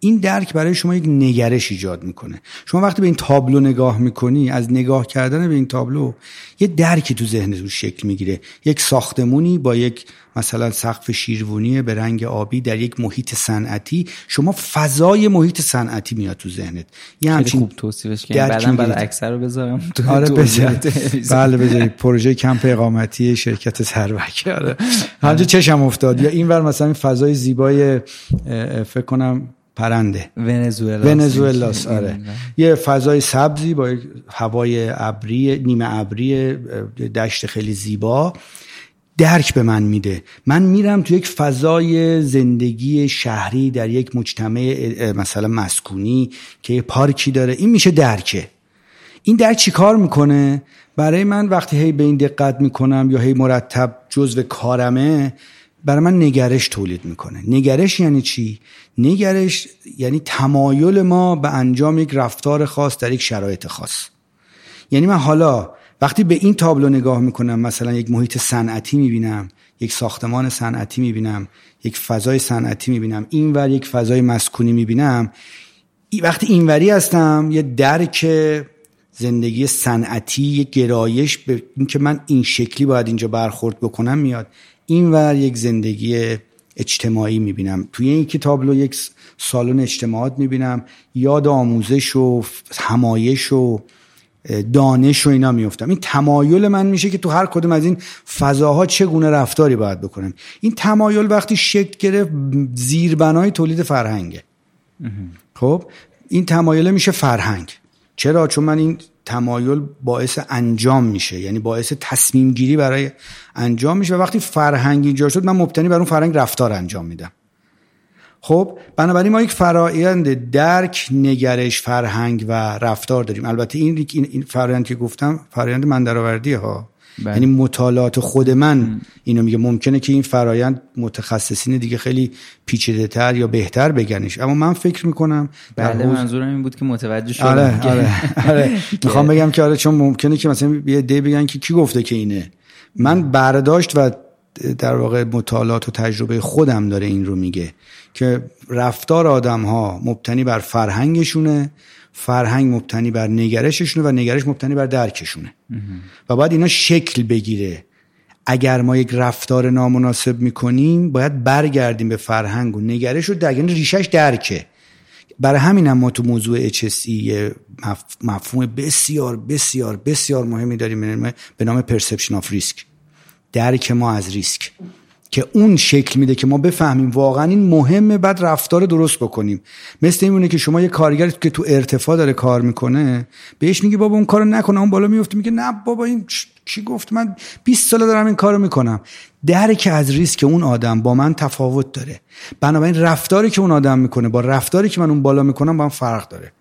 [SPEAKER 1] این درک برای شما یک نگرش ایجاد می‌کنه. شما وقتی به این تابلو نگاه می‌کنی از نگاه کردن به این تابلو یه درکی تو ذهنتون شکل می‌گیره. یک ساختمونی با یک مثلا سقف شیروونی به رنگ آبی در یک محیط صنعتی. شما فضای محیط صنعتی میاد تو ذهنت.
[SPEAKER 2] یه همچین خوب توصیفش کنیم بعدم بعد اکثر رو بذارم تو
[SPEAKER 1] آره بذارید. بله بذارید. پروژه کمپ اقامتی شرکت سروک. آره. همجا چشم افتاد. یا اینور مثلا فضای زیبای فکر کنم پرنده.
[SPEAKER 2] ونزوئلا
[SPEAKER 1] ونزوئلاس آره. یه فضای سبزی با هوای ابری نیمه ابری دشت خیلی زیبا درک به من میده. من میرم تو یک فضای زندگی شهری در یک مجتمع مثلا مسکونی که یه پارکی داره. این میشه درکه. این درک چی کار می‌کنه؟ برای من وقتی هی به این دقت می‌کنم یا هی مرتب جزو کارمه برای من نگرش تولید می‌کنه. نگرش یعنی چی؟ نگرش یعنی تمایل ما به انجام یک رفتار خاص در یک شرایط خاص. یعنی من حالا وقتی به این تابلو نگاه می‌کنم مثلا یک محیط صنعتی می‌بینم یک ساختمان صنعتی می‌بینم یک فضای صنعتی می‌بینم اینور یک فضای مسکونی می‌بینم وقتی اینوری هستم یه درک زندگی صنعتی یک گرایش به اینکه من این شکلی باید اینجا برخورد بکنم میاد. اینور یک زندگی اجتماعی می‌بینم. توی این کتابلو یک سالن اجتماعات می‌بینم یاد آموزش و همایش و دانش و اینا میفتم این تمایل من میشه که تو هر کدوم از این فضاها چگونه رفتاری باید بکنم. این تمایل وقتی شکل گرفت زیربنای تولید فرهنگه. خب؟ این تمایل میشه فرهنگ. چرا؟ چون من این تمایل باعث انجام میشه. یعنی باعث تصمیم گیری برای انجام میشه. و وقتی فرهنگ اینجا شد من مبتنی بر اون فرهنگ رفتار انجام میدم. خب بنابراین ما یک فرایند درک نگرش فرهنگ و رفتار داریم. البته این این فرایند که گفتم فرایند من درآوردی ها. یعنی مطالعات خود من اینو میگه. ممکنه که این فرایند متخصصین دیگه خیلی پیچیده تر یا بهتر بگنش. اما من فکر می‌کنم
[SPEAKER 2] بله حوز... منظورم این بود که متوجه شدم
[SPEAKER 1] آره آره, آره. می‌خوام بگم که آره چون ممکنه که مثلا یه دی بگن که کی گفته که اینه. من برداشت و در واقع مطالعات و تجربه خودم داره این رو میگه که رفتار آدم ها مبتنی بر فرهنگشونه فرهنگ مبتنی بر نگرششونه و نگرش مبتنی بر درکشونه. و باید اینا شکل بگیره. اگر ما یک رفتار نامناسب می‌کنیم باید برگردیم به فرهنگ و نگرش و در یعنی ریشش درکه. برای همین هم ما تو موضوع HSE مفهوم بسیار بسیار بسیار مهمی داریم به نام perception of risk درک ما از ریسک. که اون شکل میده که ما بفهمیم واقعا این مهمه بعد رفتار درست بکنیم. مثل این که شما یه کارگر که تو ارتفاع داره کار می‌کنه بهش میگی بابا اون کارو نکنه اون بالا میفته میگه نه بابا این کی گفت؟ من 20 ساله دارم این کارو می‌کنم. درک از ریسک اون آدم با من تفاوت داره. بنابراین رفتاری که اون آدم می‌کنه با رفتاری که من اون بالا می‌کنم با هم فرق داره.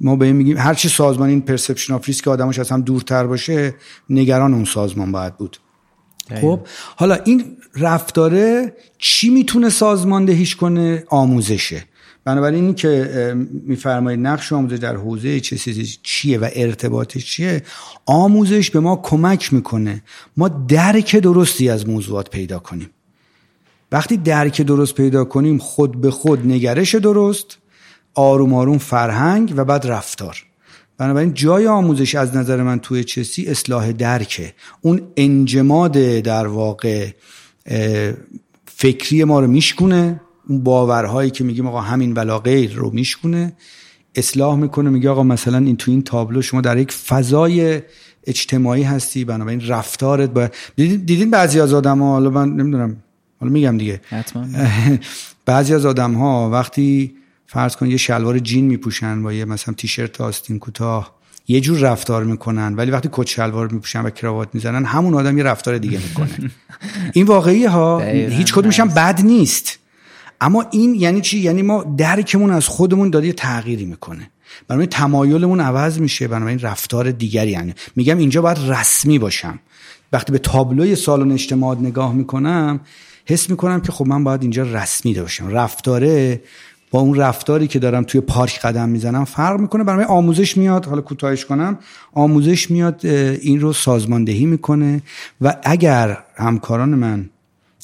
[SPEAKER 1] ما به این میگیم هر چی سازمان این پرسپشن اف ریسک آدمش از هم دورتر باشه نگران اون سازمان باید بود. خب حالا این رفتاره چی می‌تونه سازماندهیش کنه؟ آموزشه. بنابراین این که میفرمایید نقش آموزش در حوزه چه چیزی چیه و ارتباطش چیه آموزش به ما کمک می‌کنه. ما درک درستی از موضوعات پیدا کنیم. وقتی درک درست پیدا کنیم خود به خود نگرش درست آروم آروم فرهنگ و بعد رفتار. بنابراین جای آموزش از نظر من توی چسی اصلاح درکه. اون انجماد در واقع فکری ما رو میشکونه. اون باورهایی که میگیم آقا همین ولا غیر رو میشکونه. اصلاح می‌کنه میگه آقا مثلا این تو این تابلو شما در یک فضای اجتماعی هستی بنابراین رفتارت با دیدین, دیدین بعضی از آدم ها حالا من نمی‌دونم. حالا میگم دیگه. بعضی از آدم ها وقتی فرض کن یه شلوار جین میپوشن با یه مثلا تیشرت آستین کوتاه یه جور رفتار می‌کنن ولی وقتی کت شلوار میپوشن و کراوات می‌زنن همون آدم یه رفتار دیگه می‌کنه. این واقعی ها هیچ کدومش هم بد نیست. اما این یعنی چی؟ یعنی ما درکمون از خودمون داره یه تغییری می‌کنه. برای تمایلمون عوض میشه این رفتار دیگری یعنی میگم اینجا باید رسمی باشم. وقتی به تابلوی سالن اجتماعات نگاه می‌کنم حس می‌کنم که خب من باید اینجا رسمی باشم رفتاره با اون رفتاری که دارم توی پارک قدم می‌زنم فرق می‌کنه. برای آموزش میاد حالا کوتاهش کنم آموزش میاد این رو سازماندهی می‌کنه و اگر همکاران من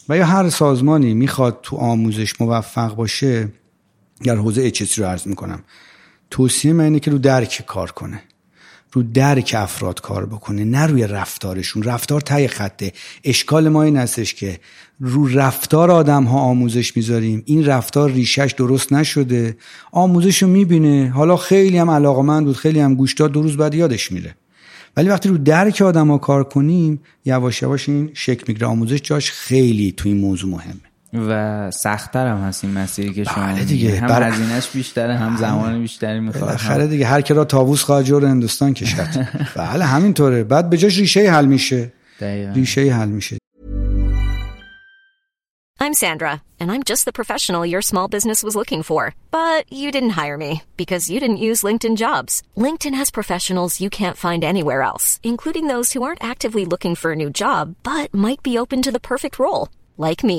[SPEAKER 1] و یا هر سازمانی می‌خواد تو آموزش موفق باشه در حوزه اچسی رو عرض می‌کنم توصیه من اینه که رو درک کار کنه. رو درک افراد کار بکنه نه روی رفتارشون. رفتار تای خطه. اشکال ما این هستش که رو رفتار آدم ها آموزش می‌ذاریم. این رفتار ریشش درست نشده. آموزش رو می‌بینه. حالا خیلی هم علاقمند بود خیلی هم گوش داد دو روز بعد یادش میره. ولی وقتی رو درک آدم ها کار کنیم یواش یواش این شکل می‌گیره. آموزش جاش خیلی تو این موضوع مهمه.
[SPEAKER 2] و سختتر هم هست این مسیری که شما
[SPEAKER 1] بله دیگه.
[SPEAKER 2] هم
[SPEAKER 1] بر-
[SPEAKER 2] هزینهش بیشتره هم زمان بیشتری می‌خواد
[SPEAKER 1] بالاخره دیگه هر کی را تاووس خواهد جور هندوستان کشد بله همینطوره بعد به جاش ریشه حل میشه
[SPEAKER 2] دقیقاً.
[SPEAKER 1] ریشه حل میشه
[SPEAKER 3] I'm Sandra, and I'm just the professional your small business was looking for. But you didn't hire me because you didn't use LinkedIn jobs. LinkedIn has professionals you can't find anywhere else, including those who aren't actively looking for a new job but might be open to the perfect role, like me.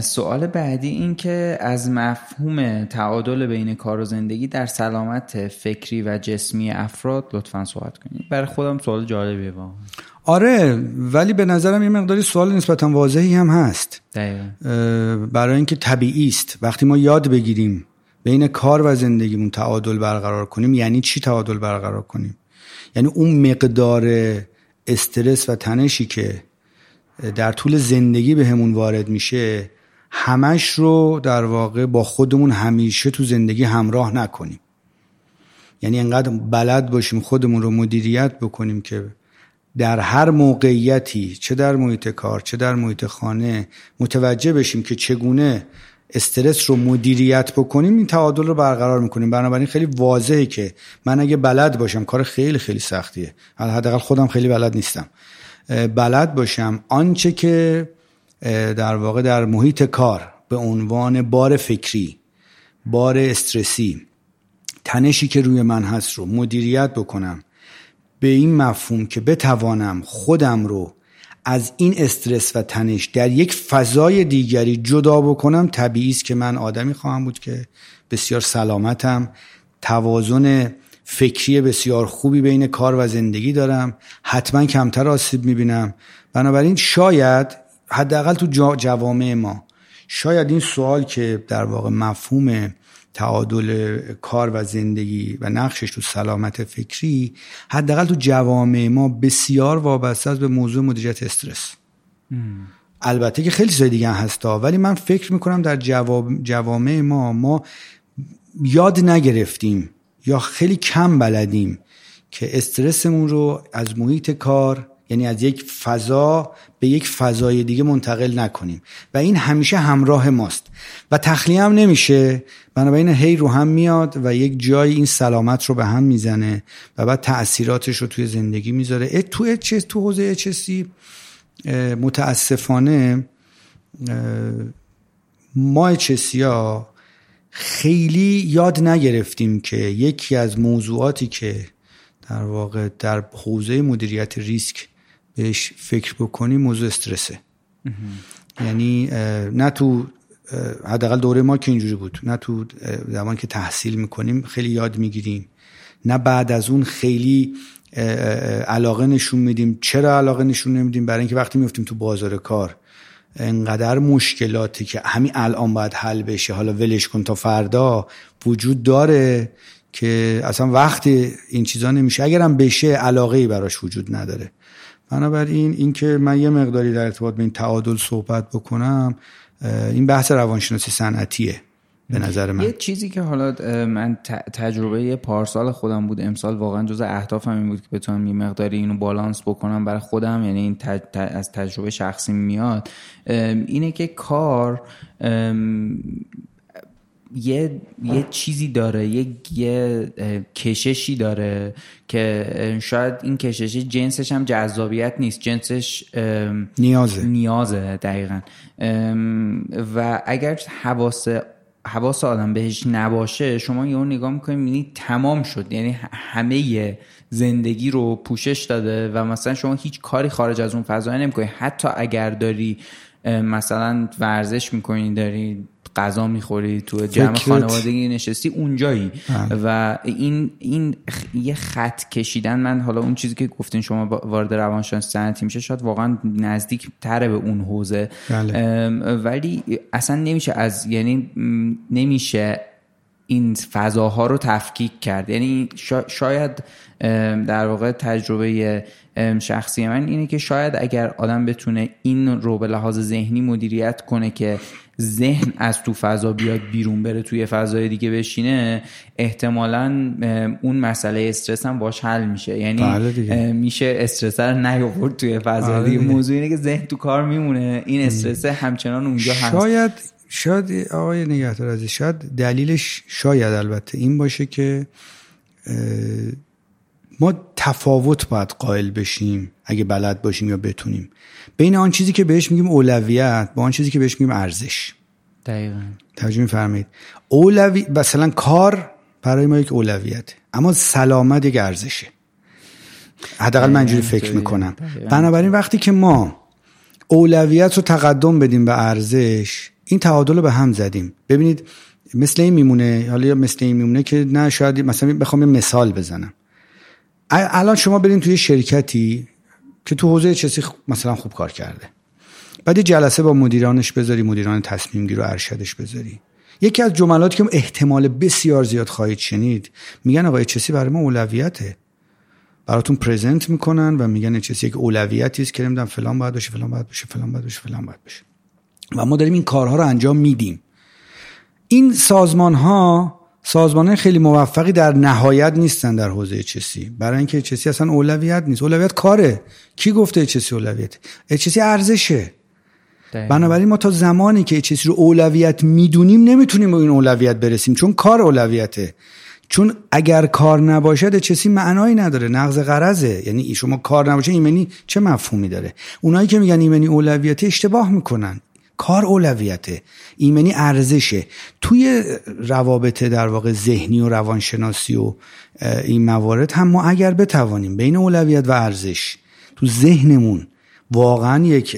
[SPEAKER 2] سوال بعدی این که از مفهوم تعادل بین کار و زندگی در سلامت فکری و جسمی افراد لطفا صحبت کنید. برای خودم سوال جالبیه واقعا.
[SPEAKER 1] آره ولی به نظرم یه مقداری سوال نسبتا واضحی هم هست.
[SPEAKER 2] دقیقا.
[SPEAKER 1] برای اینکه طبیعی است. وقتی ما یاد بگیریم بین کار و زندگیمون تعادل برقرار کنیم یعنی چی تعادل برقرار کنیم؟ یعنی اون مقدار استرس و تنشی که در طول زندگی به همون وارد میشه همش رو در واقع با خودمون همیشه تو زندگی همراه نکنیم. یعنی انقدر بلد باشیم خودمون رو مدیریت بکنیم که در هر موقعیتی چه در محیط کار چه در محیط خانه متوجه بشیم که چگونه استرس رو مدیریت بکنیم این تعادل رو برقرار می‌کنیم. بنابراین خیلی واضحه که من اگه بلد باشم کار خیلی خیلی سختیه. حداقل خودم خیلی بلد نیستم. بلد باشم. آنچه که در واقع در محیط کار به عنوان بار فکری بار استرسی تنشی که روی من هست رو مدیریت بکنم به این مفهوم که بتوانم خودم رو از این استرس و تنش در یک فضای دیگری جدا بکنم طبیعی است که من آدمی خواهم بود که بسیار سلامتم توازن فکری بسیار خوبی بین کار و زندگی دارم. حتما کمتر آسیب می‌بینم. بنابراین شاید حداقل تو جوامع ما شاید این سوال که در واقع مفهوم تعادل کار و زندگی و نقشش تو سلامت فکری حداقل تو جوامع ما بسیار وابسته است به موضوع مدیریت استرس. البته که خیلی چیزای دیگه هستا ولی من فکر می‌کنم در جوامع ما ما یاد نگرفتیم یا خیلی کم بلدیم که استرسمون رو از محیط کار یعنی از یک فضا به یک فضای دیگه منتقل نکنیم. و این همیشه همراه ماست. و تخلیه هم نمیشه. بنابراین هی رو هم میاد و یک جای این سلامت رو به هم می‌زنه و بعد تاثیراتش رو توی زندگی می‌ذاره. تو اچ تو حوزه اچسی متاسفانه ما اچسی ها خیلی یاد نگرفتیم که یکی از موضوعاتی که در واقع در حوزه مدیریت ریسک بهش فکر بکنیم موضوع استرسه. یعنی نه تو حداقل دوره ما که اینجوری بود نه تو زمان که تحصیل می‌کنیم خیلی یاد می‌گیریم. نه بعد از اون خیلی علاقه نشون میدیم. چرا علاقه نشون نمیدیم؟ برای اینکه وقتی میفتیم تو بازار کار انقدر مشکلاتی که همین الان باید حل بشه. حالا ولش کن تا فردا وجود داره که اصلا وقت این چیزا نمیشه اگرم بشه علاقه ای براش وجود نداره. بنابراین اینکه من یه مقداری در ارتباط به این تعادل صحبت بکنم این بحث روانشناسی صنعتیه. به نظر من.
[SPEAKER 2] یه چیزی که حالا من تجربه پارسال خودم بود امسال واقعا جز اهدافم این بود که بتونم یه مقداری اینو بالانس بکنم برای خودم یعنی این تج... ت- از تجربه شخصی میاد. اینه که کار یه یه چیزی داره یه یه کششی داره که شاید این کششی جنسش هم جذابیت نیست جنسش
[SPEAKER 1] نیازه.
[SPEAKER 2] نیازه دقیقا. و اگر حواس حواس آدم بهش نباشه شما یه نگاه می‌کنید می‌بینید تمام شد. یعنی همه زندگی رو پوشش داده و مثلا شما هیچ کاری خارج از اون فضا نمی‌کنی. حتی اگر داری مثلا ورزش می‌کنی داری غذا می‌خوری تو جمع خانوادگی نشستی اونجایی. و این این یه خط کشیدن من حالا اون چیزی که گفتین شما وارد روانشناسی سنتی میشه شاید واقعا نزدیک تره به اون حوزه بله. ولی اصلا نمیشه از یعنی نمیشه این فضاها رو تفکیک کرد. یعنی شاید در واقع تجربه شخصی من اینه که شاید اگر آدم بتونه این رو به لحاظ ذهنی مدیریت کنه که ذهن از تو فضا بیاد بیرون بره توی فضای دیگه بشینه احتمالا اون مسئله استرس هم باش حل میشه. یعنی بله میشه استرس رو نیاورد توی فضا. بله دیگه. موضوع اینه که ذهن تو کار میمونه. این استرس همچنان اونجا هست.
[SPEAKER 1] شاید شاید آقای نگهدار عزیز شاید دلیلش شاید البته این باشه که ما تفاوت باید قائل بشیم اگه بلد باشیم یا بتونیم. بین آن چیزی که بهش میگیم اولویت با آن چیزی که بهش میگیم ارزش.
[SPEAKER 2] دقیقا.
[SPEAKER 1] توجه میفرمایید. اولوی مثلا کار برای ما یک اولویت اما سلامت یک ارزشه. حداقل من اینجوری فکر می‌کنم. بنابراین وقتی که ما اولویت رو تقدم بدیم به ارزش این تعادل رو به هم زدیم. ببینید مثل این میمونه حالا مثل این میمونه که نه شاید مثلا بخوام یه مثال بزنم. الان شما برین توی شرکتی که تو حوزه چیزی مثلا خوب کار کرده. بعد جلسه با مدیرانش بذاری مدیران تصمیم گیر و ارشدش بذاری. یکی از جملاتی که احتمال بسیار زیاد خواهید شنید میگن آقای چسی برای ما اولویته. براتون پرزنت می‌کنن و میگن چسی یک اولویتی است که نمی‌دونم فلان باید باشه فلان باید باشه فلان باید باشه فلان باید باشه. و ما داریم این کارها رو انجام میدیم. این سازمان ها سازمان خیلی موفقی در نهایت نیستن در حوزه چسی. برای اینکه چسی اصلا اولویت نیست. اولویت کاره. کی گفته چسی اولویت؟ چسی ارزشه. بنابراین ما تا زمانی که چیزی رو اولویت می‌دونیم نمی‌تونیم به این اولویت برسیم. چون کار اولویته. چون اگر کار نباشد چیزی معنایی نداره. نقض قرضه یعنی شما کار نباشه ایمنی چه مفهومی داره؟ اونایی که میگن ایمنی اولویته اشتباه می‌کنن. کار اولویته. ایمنی ارزشه. توی روابط در واقع ذهنی و روانشناسی و این موارد هم ما اگر بتوانیم بین اولویت و ارزش تو ذهنمون واقعا یک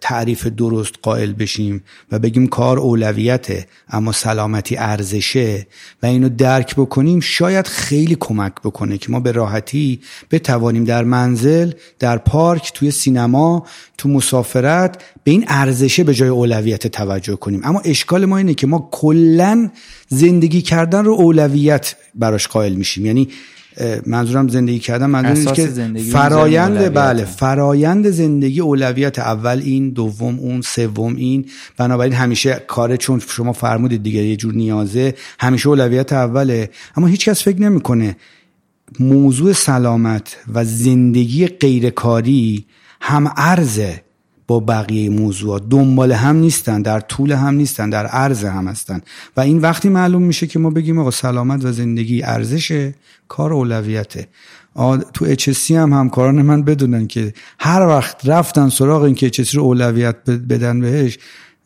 [SPEAKER 1] تعریف درست قائل بشیم و بگیم کار اولویته اما سلامتی ارزشه و اینو درک بکنیم شاید خیلی کمک بکنه که ما به راحتی بتوانیم در منزل در پارک توی سینما تو مسافرت به این ارزشه به جای اولویت توجه کنیم. اما اشکال ما اینه که ما کلا زندگی کردن رو اولویت براش قائل میشیم. یعنی منظورم زندگی کردن منظورم که فرایند بله فرایند زندگی اولویت اول این دوم اون سوم این. بنابراین همیشه کار چون شما فرمودید دیگه یه جور نیازه همیشه اولویت اوله. اما هیچکس فکر نمی‌کنه موضوع سلامت و زندگی غیرکاری هم ارزه با بقیه موضوعات. دنبال هم نیستن در طول هم نیستن در عرض هم هستن. و این وقتی معلوم میشه که ما بگیم آقا سلامت و زندگی ارزشه کار اولویته. تو HSC هم همکاران من بدونن که هر وقت رفتن سراغ این که HSC رو اولویت بدن بهش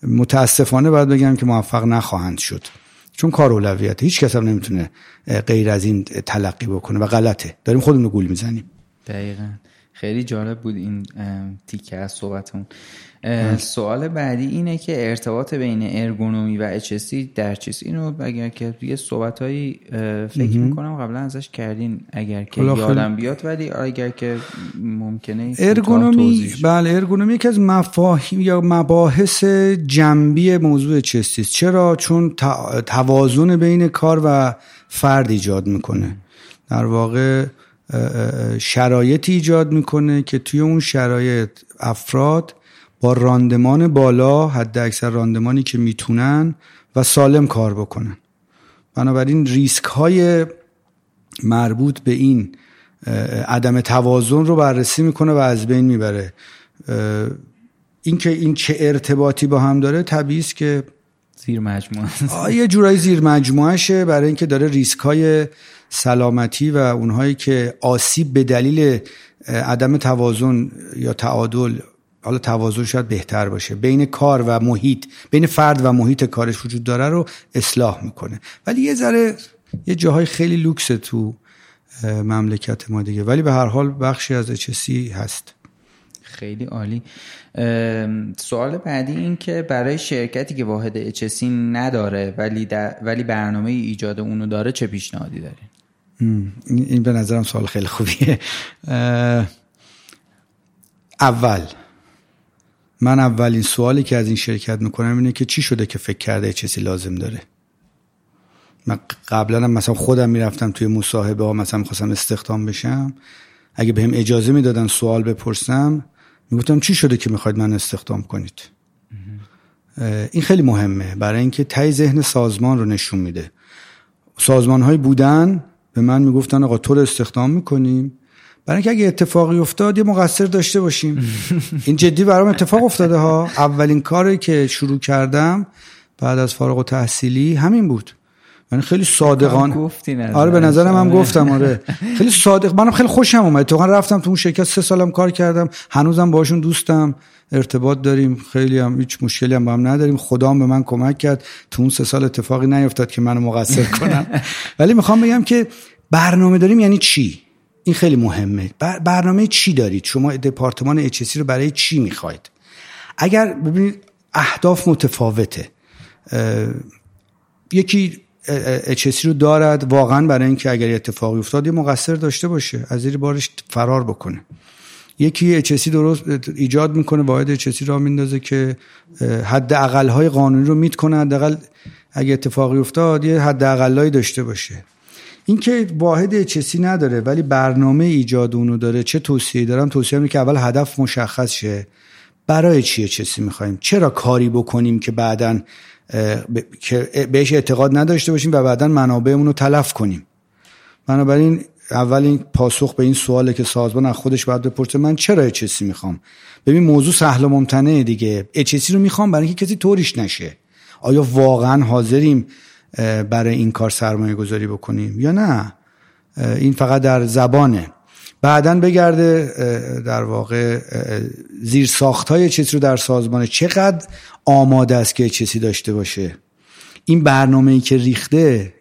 [SPEAKER 1] متاسفانه باید بگم که موفق نخواهند شد. چون کار اولویته. هیچ کس هم نمی‌تونه غیر از این تلقی بکنه و غلطه. داریم خودمون رو گول می‌زنیم.
[SPEAKER 2] دقیقا. خیلی جالب بود این تیکه از صحبتمون. سوال بعدی اینه که ارتباط بین ارگونومی و اچسی در چیز اینو اگر که یه صحبت هایی فکر می‌کنم قبلا ازش کردین. اگر که یادم بیاد ولی اگر که ممکنه
[SPEAKER 1] ارگونومی بله ارگونومی یکی از مفاهیم یا مباحث جنبی موضوع چستی چرا؟ چون توازن بین کار و فرد ایجاد می‌کنه. در واقع شرایطی ایجاد می‌کنه که توی اون شرایط افراد با راندمان بالا حد اکثر راندمانی که می‌تونن و سالم کار بکنن. بنابراین ریسک های مربوط به این عدم توازن رو بررسی می‌کنه و از بین می‌بره. اینکه این چه ارتباطی با هم داره طبیعی است که
[SPEAKER 2] زیر مجموعه.
[SPEAKER 1] یه جورایی زیر مجموعه برای اینکه داره ریسک های سلامتی و اونهایی که آسیب به دلیل عدم توازن یا تعادل حالا توازن شاید بهتر باشه بین کار و محیط بین فرد و محیط کارش وجود داره رو اصلاح می‌کنه. ولی یه ذره یه جاهای خیلی لوکس تو مملکت ما دیگه. ولی به هر حال بخشی از اچسی هست.
[SPEAKER 2] خیلی عالی. سوال بعدی این که برای شرکتی که واحد اچسی نداره ولی, ولی برنامه ایجاد اونو داره چه پیشنهادی داره
[SPEAKER 1] این به نظرم سوال خیلی خوبیه. اول. من اولین سوالی که از این شرکت می‌کنم اینه که چی شده که فکر کرده چیزی لازم داره؟ من قبلا مثلا خودم می‌رفتم توی مصاحبه ها مثلا می‌خواستم استخدام بشم. اگه بهم اجازه می‌دادن سوال بپرسم می‌گفتم چی شده که می‌خواید من استخدام کنید؟ این خیلی مهمه. برای اینکه تای ذهن سازمان رو نشون میده. سازمان های بودن به من می‌گفتن آقا تو رو استخدام می‌کنیم. برای اینکه اگه اتفاقی افتاد یه مقصر داشته باشیم. این جدی برام اتفاق افتاده ها. اولین کاری که شروع کردم بعد از فارغ و تحصیلی همین بود. من خیلی صادقان آره به نظرم هم گفتم آره. خیلی صادق منم خیلی خوشم اومد. تو رفتم تو اون شرکت سه سالم کار کردم. هنوزم باشون دوستم. ارتباط داریم. خیلی هم هیچ مشکلی هم با هم نداریم. خدا هم به من کمک کرد. تو اون سه سال اتفاقی نیفتاد که منو مقصر کنم ولی می‌خوام بگم که برنامه داریم یعنی چی؟ این خیلی مهمه. برنامه چی دارید؟ شما دپارتمان اچ رو برای چی می‌خواید؟ اگر ببینید اهداف متفاوته. یکی اچ رو دارد. واقعا برای اینکه اگر اتفاقی افتاد یه مقصر داشته باشه. از زیر بارش فرار بکنه. یکی اچ درست ایجاد می‌کنه واحد اچ را میندازه که حد های قانونی رو میت کنه. حداقل اگه اتفاقی افتاد یه حد اقلایی داشته باشه. اینکه واحد اچسی نداره ولی برنامه ایجاد اونو داره چه توصیه دارم؟ توصیه که اول هدف مشخص شه. برای چی اچسی می‌خوایم؟ چرا کاری بکنیم که بعدا که بهش اعتقاد نداشته باشیم و بعدا منابعمون رو تلف کنیم. بنابراین اول این پاسخ به این سواله که سازمان از خودش باید بپرسه من چرا اچسی می‌خوام؟ ببین موضوع سهل و ممتنعه دیگه. اچسی رو می‌خوام برای اینکه کسی طوریش نشه. آیا واقعا حاضریم برای این کار سرمایه گذاری بکنیم؟ یا نه؟ این فقط در زبانه. بعدا بگرده در واقع زیر ساخت های چیزی رو در سازمان چقدر آماده است که چیزی داشته باشه. این برنامه ای که ریخته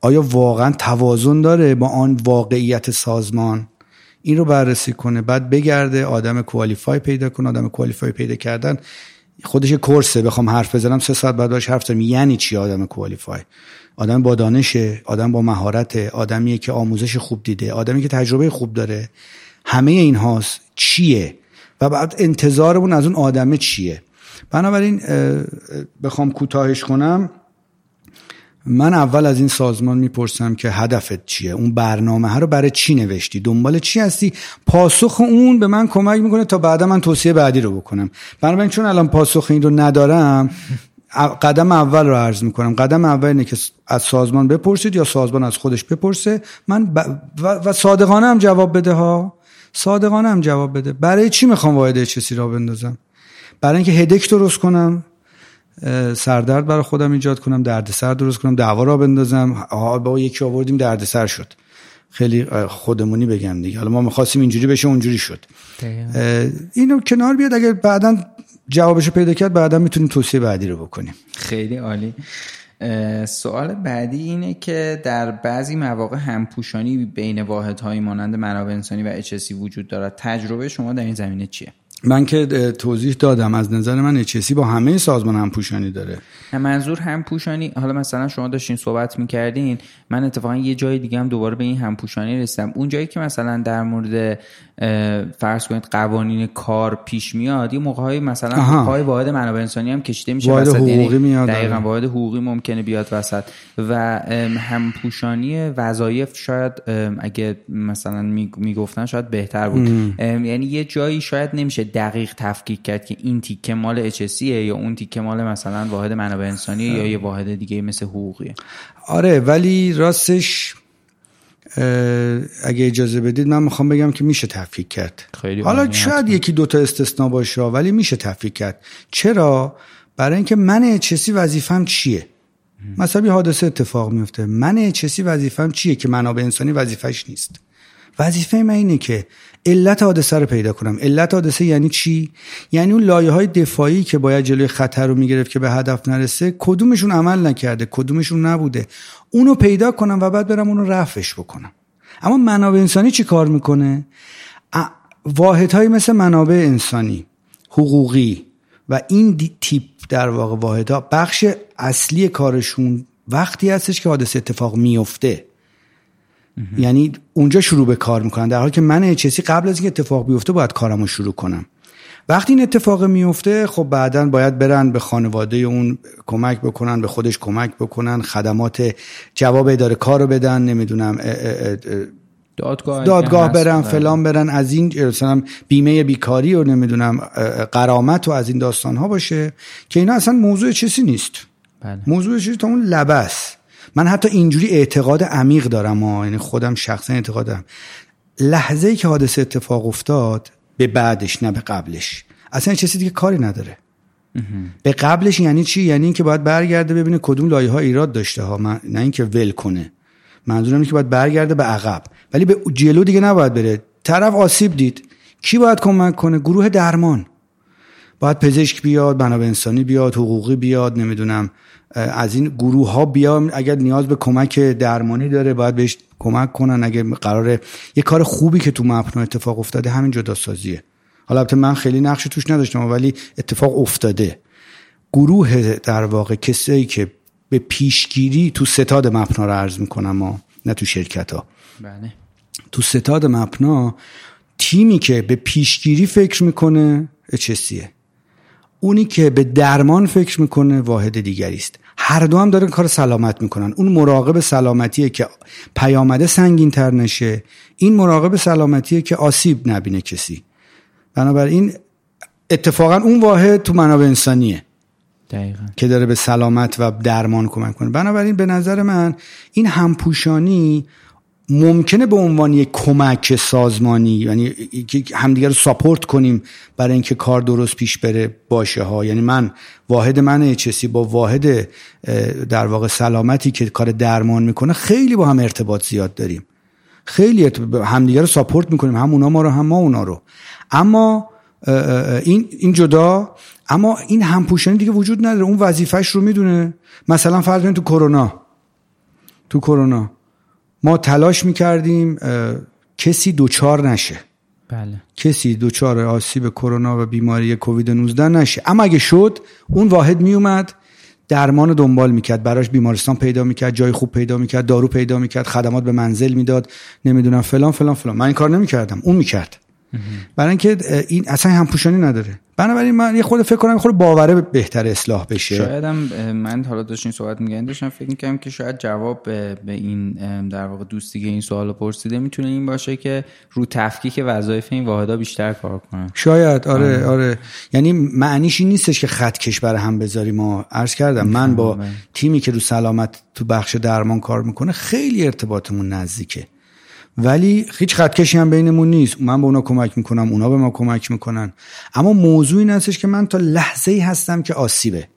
[SPEAKER 1] آیا واقعا توازن داره با آن واقعیت سازمان؟ این رو بررسی کنه. بعد بگرده آدم کوالیفای پیدا کنه. آدم کوالیفای پیدا کردن خودش کورسه. بخوام حرف بزنم سه ساعت بعد باش حرف زنم یعنی چی آدم کوالیفای؟ آدم با دانشه آدم با مهارت آدمیه که آموزش خوب دیده آدمی که تجربه خوب داره. همه این هاست چیه؟ و بعد انتظارمون از اون آدمه چیه؟ بنابراین بخوام کوتاهش کنم. من اول از این سازمان می‌پرسم که هدفت چیه؟ اون برنامه ها رو برای چی نوشتی؟ دنبال چی هستی؟ پاسخ اون به من کمک می‌کنه تا بعدا من توصیه بعدی رو بکنم. بنابراین چون الان پاسخ این رو ندارم قدم اول رو عرض می‌کنم. قدم اول اینه که از سازمان بپرسید یا سازمان از خودش بپرسه. من و, صادقانه هم جواب بده ها. صادقانه هم جواب بده. برای چی می‌خوام واحد چیزی را بندازم؟ برای اینکه هدک درست کنم سردرد برای خودم ایجاد کنم دردسر درست کنم دعوا را بندازم. با یکی آوردیم دردسر شد. خیلی خودمونی بگم دیگه. حالا ما می‌خواستیم اینجوری بشه اونجوری شد. اینو کنار بیاد. اگر بعدا جوابشو پیدا کرد بعدا می‌تونیم توصیه بعدی رو بکنیم.
[SPEAKER 2] خیلی عالی. سوال بعدی اینه که در بعضی مواقع همپوشانی بین واحدهای مانند منابع انسانی و اچسی وجود دارد. تجربه شما در این زمینه چیه؟
[SPEAKER 1] من که توضیح دادم از نظر من اچسی با همه سازمان هم پوشانی داره
[SPEAKER 2] منظور هم پوشانی حالا مثلا شما داشتین صحبت می‌کردین من اتفاقا یه جای دیگه هم دوباره به این هم پوشانی رسیدم. اون جایی که مثلا در مورد فرض کنید قوانین کار پیش میاد یه موقع های مثلا پای واحد منابع انسانی هم کشیده میشه
[SPEAKER 1] واحد یعنی حقوقی میاد
[SPEAKER 2] دقیقا واحد حقوقی ممکنه بیاد وسط. و هم پوشانی وظایف شاید اگه مثلا می‌گفتن شاید بهتر بود. یعنی یه جایی شاید نمیشه دقیق تفکیک کرد که این تیکه مال اچ یا اون تیکه مال مثلا واحد منابع انسانی یا یه واحد دیگه مثل حقوقیه.
[SPEAKER 1] آره ولی راستش اگه اجازه بدید من می‌خوام بگم که میشه تفکیک کرد. خیلی حالا شاید یکی دوتا استثنا باشه ولی میشه تفکیک کرد. چرا؟ برای اینکه من چسی وظیفم چیه؟ مثلا یه حادثه اتفاق میفته. من چسی وظیفم چیه که منابع انسانی وظیفش نیست؟ وظیفه من اینه که علت حادثه رو پیدا کنم. علت حادثه یعنی چی؟ یعنی اون لایه های دفاعی که باید جلوی خطر رو می‌گرفت که به هدف نرسه کدومشون عمل نکرده کدومشون نبوده. اونو پیدا کنم و بعد برم اونو رفعش بکنم. اما منابع انسانی چی کار می‌کنه؟ واحدهایی مثل منابع انسانی حقوقی و این تیپ در واقع واحدها بخش اصلی کارشون وقتی هستش که حادثه اتفاق میفته یعنی اونجا شروع به کار می‌کنن در حالی که من چسی قبل از اینکه اتفاق بیفته باید کارمو شروع کنم. وقتی این اتفاق میفته خب بعدا باید برن به خانواده اون کمک بکنن به خودش کمک بکنن خدمات جواب اداره کار رو بدن نمی‌دونم
[SPEAKER 2] دادگاه,
[SPEAKER 1] دادگاه برن فلان برن از این مثلا بیمه بیکاری و نمی‌دونم قرامت و از این داستان ها باشه که اینا اصلا موضوع چیزی نیست.
[SPEAKER 2] بله.
[SPEAKER 1] موضوع چیزی تا اون لبس من حتی اینجوری اعتقاد عمیق دارم ها. یعنی خودم شخصا اعتقادم لحظه ای که حادثه اتفاق افتاد به بعدش نه به قبلش. اصلا چیزی دیگه کاری نداره. به قبلش یعنی چی؟ یعنی اینکه باید برگرده ببینه کدوم لایه ها ایراد داشته ها. من... نه اینکه ول کنه. منظورم اینه که باید برگرده به عقب. ولی به جلو دیگه نباید بره. طرف آسیب دید. کی باید کمک کنه؟ گروه درمان. باید پزشک بیاد منابع انسانی بیاد حقوقی بیاد نمی‌دونم. از این گروه ها بیام. اگر نیاز به کمک درمانی داره باید بهش کمک کنن. اگر قراره یه کار خوبی که تو مپنا اتفاق افتاده همین جدا سازیه حالا البته من خیلی نقش توش نداشتم ولی اتفاق افتاده. گروه در واقع کسایی که به پیشگیری تو ستاد مپنا رو عرض می‌کنم ما نه تو شرکت ها
[SPEAKER 2] بله.
[SPEAKER 1] تو ستاد مپنا تیمی که به پیشگیری فکر می‌کنه چسیه اونی که به درمان فکر می‌کنه واحد دیگری است. هر دو هم دارن کار سلامت می‌کنن. اون مراقب سلامتیه که پیامده سنگین تر نشه این مراقب سلامتیه که آسیب نبینه کسی. بنابراین اتفاقا اون واحد تو منابع انسانیه.
[SPEAKER 2] دقیقا.
[SPEAKER 1] که داره به سلامت و درمان کمک کنه بنابراین به نظر من این همپوشانی ممکنه به عنوان یک کمک سازمانی یعنی همدیگه رو ساپورت کنیم برای اینکه کار درست پیش بره باشه ها. یعنی من واحد من چسی با واحد در واقع سلامتی که کار درمان می‌کنه خیلی با هم ارتباط زیاد داریم. خیلی همدیگه رو ساپورت می‌کنیم هم اونا ما رو هم ما اونا رو. اما این این جدا اما این همپوشانی دیگه وجود نداره. اون وظیفش رو می‌دونه. مثلا فرض تو کرونا. تو کرونا. ما تلاش می‌کردیم کسی دوچار نشه.
[SPEAKER 2] بله.
[SPEAKER 1] کسی دوچار آسیب کرونا و بیماری کووید 19 نشه. اما اگه شد اون واحد میومد درمان دنبال می‌کرد. براش بیمارستان پیدا می‌کرد جای خوب پیدا می‌کرد دارو پیدا می‌کرد خدمات به منزل می‌داد نمی‌دونم فلان فلان فلان. من این کار نمی‌کردم. اون می‌کرد. برای اینکه این اصلا همپوشانی نداره. بنابراین من یه خود فکر کنم خود باوره بهتر اصلاح بشه.
[SPEAKER 2] شاید هم من حالا داشتین صحبت میگن داشتم فکر می‌کنم که شاید جواب به, این در واقع دوستی که این سوال پرسیده می‌تونه این باشه که رو تفکیک وظایف این واحدها بیشتر کار کنن
[SPEAKER 1] شاید آره آره, آره. یعنی معنیش این نیستش که خط کش برای هم بذاریم. ما عرض کردم من با تیمی که رو سلامت تو بخش درمان کار می‌کنه خیلی ارتباطمون نزدیکه. ولی هیچ خطکشی هم بینمون نیست. من به اونا کمک می‌کنم اونا به ما کمک می‌کنن. اما موضوع این هستش که من تا لحظه ای هستم که آسیبه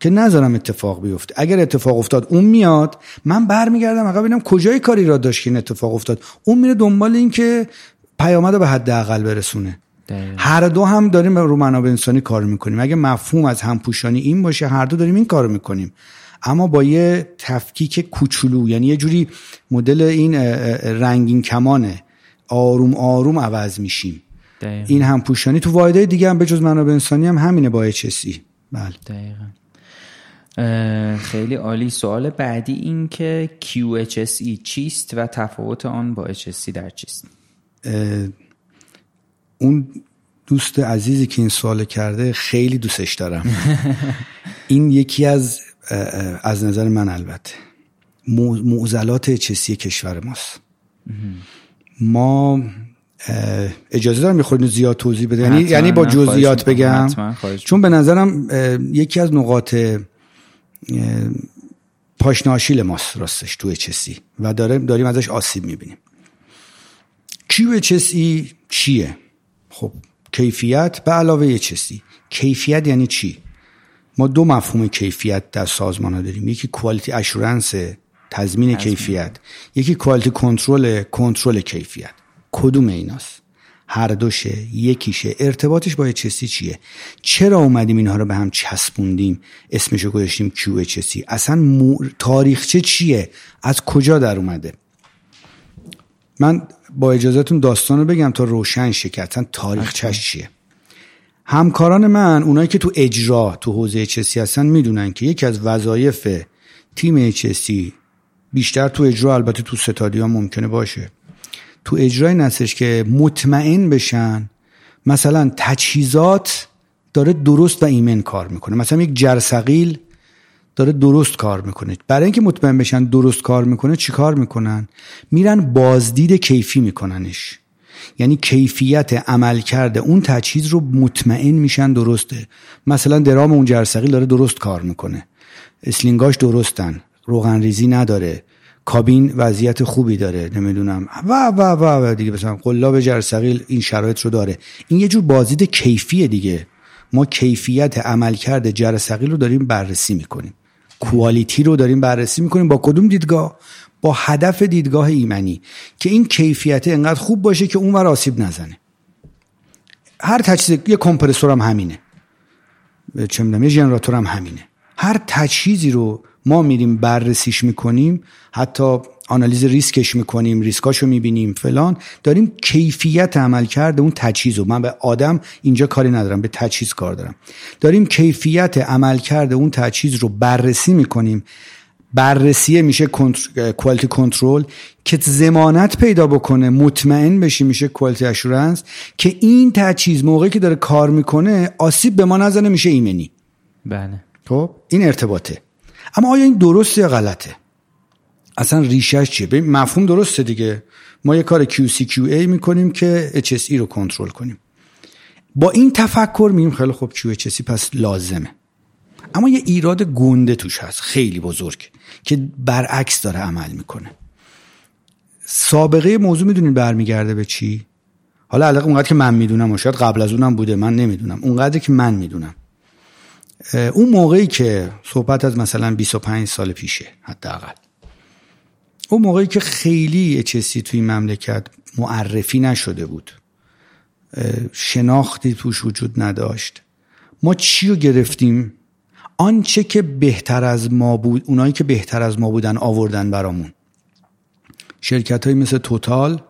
[SPEAKER 1] که نذارم اتفاق بیفته. اگر اتفاق افتاد اون میاد من برمیگردم عقب ببینم کجای کاری را داشت که این اتفاق افتاد. اون میره دنبال این که پیامد به حداقل برسونه. هر دو هم داریم رو منابع انسانی کار می‌کنیم. اگه مفهوم از همپوشانی این باشه هر دو داریم این کار می‌کنیم. اما با یه تفکیک کوچولو یعنی یه جوری مدل این رنگین کمانه آروم آروم عوض میشیم.
[SPEAKER 2] دقیقا.
[SPEAKER 1] این هم پوشانی تو واحدهای دیگه هم بجز منابع انسانی هم همینه با HSE بله.
[SPEAKER 2] دقیقا. خیلی عالی. سوال بعدی این که QHSE چیست و تفاوت آن با HSE در چیست؟
[SPEAKER 1] اون دوست عزیزی که این سوال کرده خیلی دوستش دارم. این یکی از از نظر من البته. معضلات چسی کشور ماست. ما اجازه دارم می‌خورین زیاد توضیح بده یعنی یعنی با جزئیات بگم. چون به نظرم یکی از نقاط پاشناشیل ماست راستش تو چسی. و داریم داریم ازش آسیب می‌بینیم. کیو چسی چیه؟ خب کیفیت به علاوه چسی. کیفیت یعنی چی؟ ما دو مفهوم کیفیت در سازمان ها داریم. یکی کوالیتی اشورنس تضمین کیفیت. یکی کوالتی کنترل کنترل کیفیت. کدوم ایناست؟ هر دوشه یکیشه. ارتباطش با HSC چیه؟ چرا اومدیم اینها رو به هم چسبوندیم؟ اسمشو گذاشتیم QHC اصلا مو... تاریخچه چیه؟ از کجا در اومده؟ من با اجازهتون داستان رو بگم تا روشن شه اصلا تاریخچش چیه؟ همکاران من اونایی که تو اجرا تو حوزه HSC هستن می‌دونن که یکی از وظایف تیم HSC بیشتر تو اجرا البته تو ستادیا ممکنه باشه. تو اجرای نستش که مطمئن بشن مثلا تجهیزات داره درست و ایمن کار می‌کنه. مثلا یک جرسقیل داره درست کار می‌کنه. برای اینکه مطمئن بشن درست کار می‌کنه چی کار می‌کنن؟ میرن بازدید کیفی میکننش. یعنی کیفیت عمل کرده اون تجهیز رو مطمئن میشن درسته. مثلا درام اون جرسقیل داره درست کار می‌کنه. اسلینگاش درستن. روغن ریزی نداره. کابین وضعیت خوبی داره. نمی‌دونم. و و و و دیگه مثلا قلاب جرثقیل این شرایط رو داره. این یه جور بازدید کیفیه دیگه. ما کیفیت عملکرد جرثقیل رو داریم بررسی می‌کنیم. quality رو داریم بررسی می‌کنیم با کدوم دیدگاه؟ با هدف دیدگاه ایمنی که این کیفیت انقدر خوب باشه که اون ور آسیب نزنه. هر تجهیز یه کمپرسور هم همینه. چه می‌دونم یه ژنراتور هم همینه. هر تجهیزی رو ما میریم بررسیش می‌کنیم حتی آنالیز ریسکش می‌کنیم ریسکاشو می‌بینیم فلان داریم کیفیت عمل کرده اون تجهیز رو. من به آدم اینجا کاری ندارم به تجهیز کار دارم. داریم کیفیت عمل کرده اون تجهیز رو بررسی می‌کنیم. بررسیه میشه کوالیتی کنترل که زمانت پیدا بکنه مطمئن بشی میشه کوالیتی اشورنس که این تجهیز موقعی که داره کار می‌کنه آسیب به ما نزنه میشه ایمنی.
[SPEAKER 2] بله.
[SPEAKER 1] خب این ارتباطه. اما آیا این درسته یا غلطه؟ اصلا ریشش چیه؟ ببین مفهوم درسته دیگه. ما یه کار QC QA می‌کنیم که HSE رو کنترل کنیم. با این تفکر میگیم خیلی خوب QHSE پس لازمه. اما یه ایراد گنده توش هست خیلی بزرگ که برعکس داره عمل می‌کنه. سابقه موضوع می‌دونین برمیگرده به چی؟ حالا علاقه اونقدر که من می‌دونم و شاید قبل از اونم بوده من نمی‌دونم. اونقدر که من می‌دونم. اون موقعی که صحبت از مثلا 25 سال پیشه حداقل. اون موقعی که خیلی چیزی توی مملکت معرفی نشده بود. شناختی توش وجود نداشت. ما چی رو گرفتیم؟ آنچه که بهتر از ما بود اونایی که بهتر از ما بودن آوردن برامون. شرکت های مثل توتال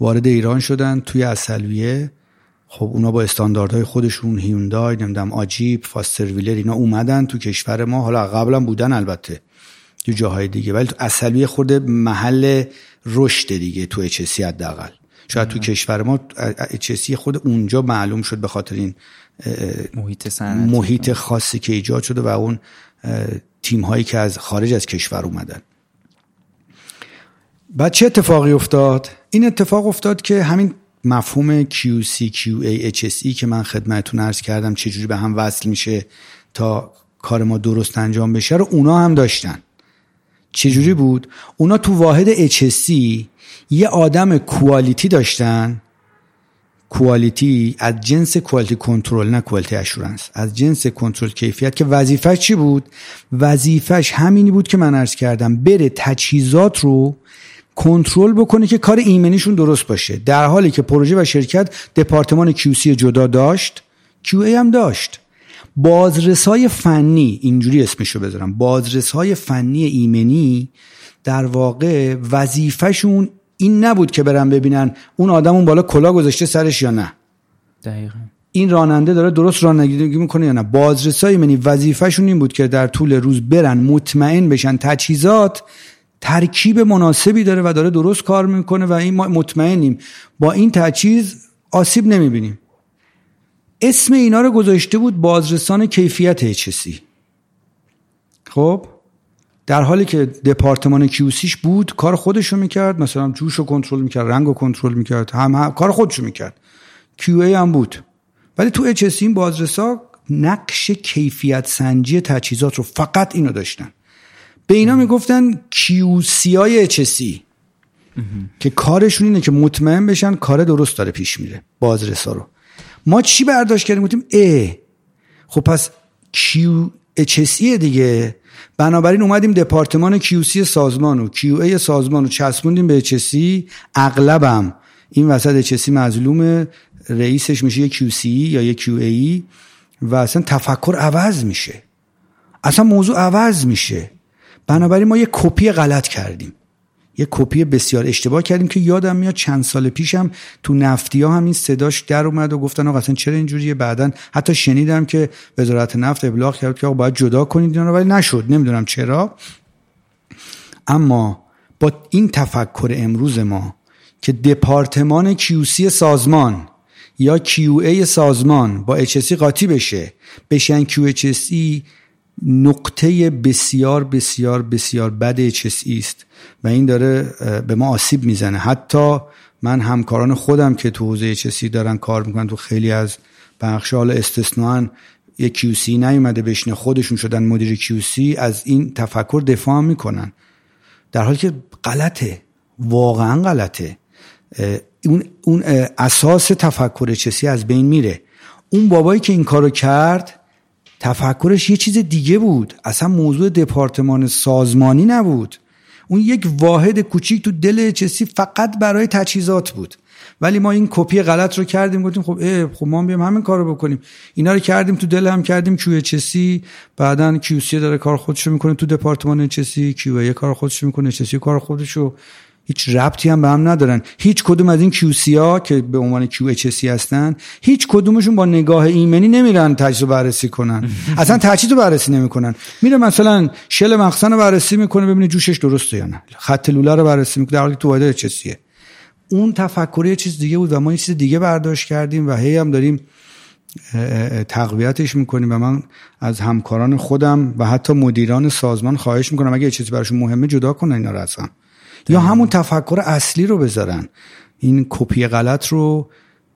[SPEAKER 1] وارد ایران شدن توی اصلویه خب اونا با استانداردهای خودشون هیوندای نمی‌دونم آجیب فاستر ویلر اینا اومدن تو کشور ما. حالا قبلا بودن البته تو جاهای دیگه. ولی تو اصلی خورده محل رشد دیگه تو اچسی حداقل. شاید تو کشور ما اچسی خود اونجا معلوم شد به خاطر این
[SPEAKER 2] محیط
[SPEAKER 1] محیط خاصی که ایجاد شده و اون تیم هایی که از خارج از کشور اومدن. بعد چه اتفاقی افتاد؟ این اتفاق افتاد که همین مفهوم QC QA HSE که من خدمتتون عرض کردم چجوری به هم وصل میشه تا کار ما درست انجام بشه رو اونا هم داشتن. چجوری بود؟ اونا تو واحد HSC یه آدم کوالیتی داشتن کوالیتی از جنس کوالیتی کنترل نه کوالیتی اشورنس از جنس کنترل کیفیت که وظیفش چی بود؟ وظیفش همینی بود که من عرض کردم بره تجهیزات رو کنترل بکنه که کار ایمنیشون درست باشه. در حالی که پروژه و شرکت دپارتمان QC جدا داشت QA هم داشت. بازرسای فنی اینجوری اسمشو بذارم بازرسای فنی ایمنی در واقع وظیفهشون این نبود که برن ببینن اون آدم اون بالا کلا گذاشته سرش یا نه.
[SPEAKER 2] دقیقا.
[SPEAKER 1] این راننده داره درست رانندگی می‌کنه یا نه. بازرسای ایمنی وظیفهشون این بود که در طول روز برن مطمئن بشن تجهیزات ترکیب مناسبی داره و داره درست کار می‌کنه و این ما مطمئنیم. با این تجهیز آسیب نمی‌بینیم. اسم اینا رو گذاشته بود بازرسان کیفیت اچسی خب؟ در حالی که دپارتمان کیوسیش بود کار خودش رو می‌کرد مثلا جوش رو کنترل می‌کرد رنگ رو کنترل می‌کرد هم, هم کار خودش رو می‌کرد. QA هم بود. ولی تو HSE این بازرسا نقش کیفیت سنجی تجهیزات رو فقط اینو داشتن. به اینا می‌گفتن QC های HSE که کارشون اینه که مطمئن بشن کار درست داره پیش میره بازرسا رو. ما چی برداشت کردیم؟ گفتیم ا خب پس QHSE دیگه. بنابراین اومدیم دپارتمان QC سازمان و QA سازمان رو چسبوندیم به HSE. اغلبم این وسط HSE مظلوم رئیسش میشه یه QC یا یه QA و اصلا تفکر عوض میشه. اصلا موضوع عوض میشه. بنابراین ما یه کپی غلط کردیم. یه کپی بسیار اشتباه کردیم که یادم میاد چند سال پیشم تو نفتی ها هم این صداش در اومد و گفتن آقا اصلا چرا اینجوریه؟ بعدا حتی شنیدم که وزارت نفت ابلاغ کرد که آقا باید جدا کنید اینا ولی نشد. نمی‌دونم چرا. اما با این تفکر امروز ما که دپارتمان کیوسی سازمان یا ای سازمان با HSC قاطی بشه بشن QHSE نقطه بسیار بسیار بسیار بد HSE است. و این داره به ما آسیب می‌زنه. حتی من همکاران خودم که تو حوزه HSE دارن کار می‌کنن تو خیلی از بخش حالا استثنان یه QC نیومده بشینه خودشون شدن مدیر QC از این تفکر دفاع می‌کنن. در حالی که غلطه واقعا غلطه. اون, اون اساس تفکر چسی از بین میره. اون بابایی که این کارو کرد تفکرش یه چیز دیگه بود. اصلا موضوع دپارتمان سازمانی نبود. اون یک واحد کوچیک تو دل چسی فقط برای تجهیزات بود. ولی ما این کپی غلط رو کردیم گفتیم خب خب ما بیام همین کارو بکنیم. اینا رو کردیم تو دل هم کردیم کیو چسی بعدا کیو سی داره کار خودشو می‌کنه تو دپارتمان چسی کیو کار خودشو می‌کنه چسی کار خودشو. هیچ ربطی هم به هم ندارن. هیچ کدوم از این QC که به عنوان QHC هستن هیچ کدومشون با نگاه ایمنی نمیرن تجهیز رو بررسی کنن. اصلا تجهیز رو بررسی نمی‌کنن. میره مثلا شل مخزن رو بررسی می‌کنه ببینه جوشش درسته یا نه. خط لوله رو بررسی می‌کنه در حالی تو واحد HCه اون تفکری چیز دیگه بود و ما این چیز دیگه برداشت کردیم و هی هم داریم تقویتش می‌کنیم و من از همکاران خودم و حتی مدیران سازمان خواهش می‌کنم اگه چیزی براشون مهمه جدا کنن اینا رو اصلا یا همون تفکر اصلی رو بذارن. این کپی غلط رو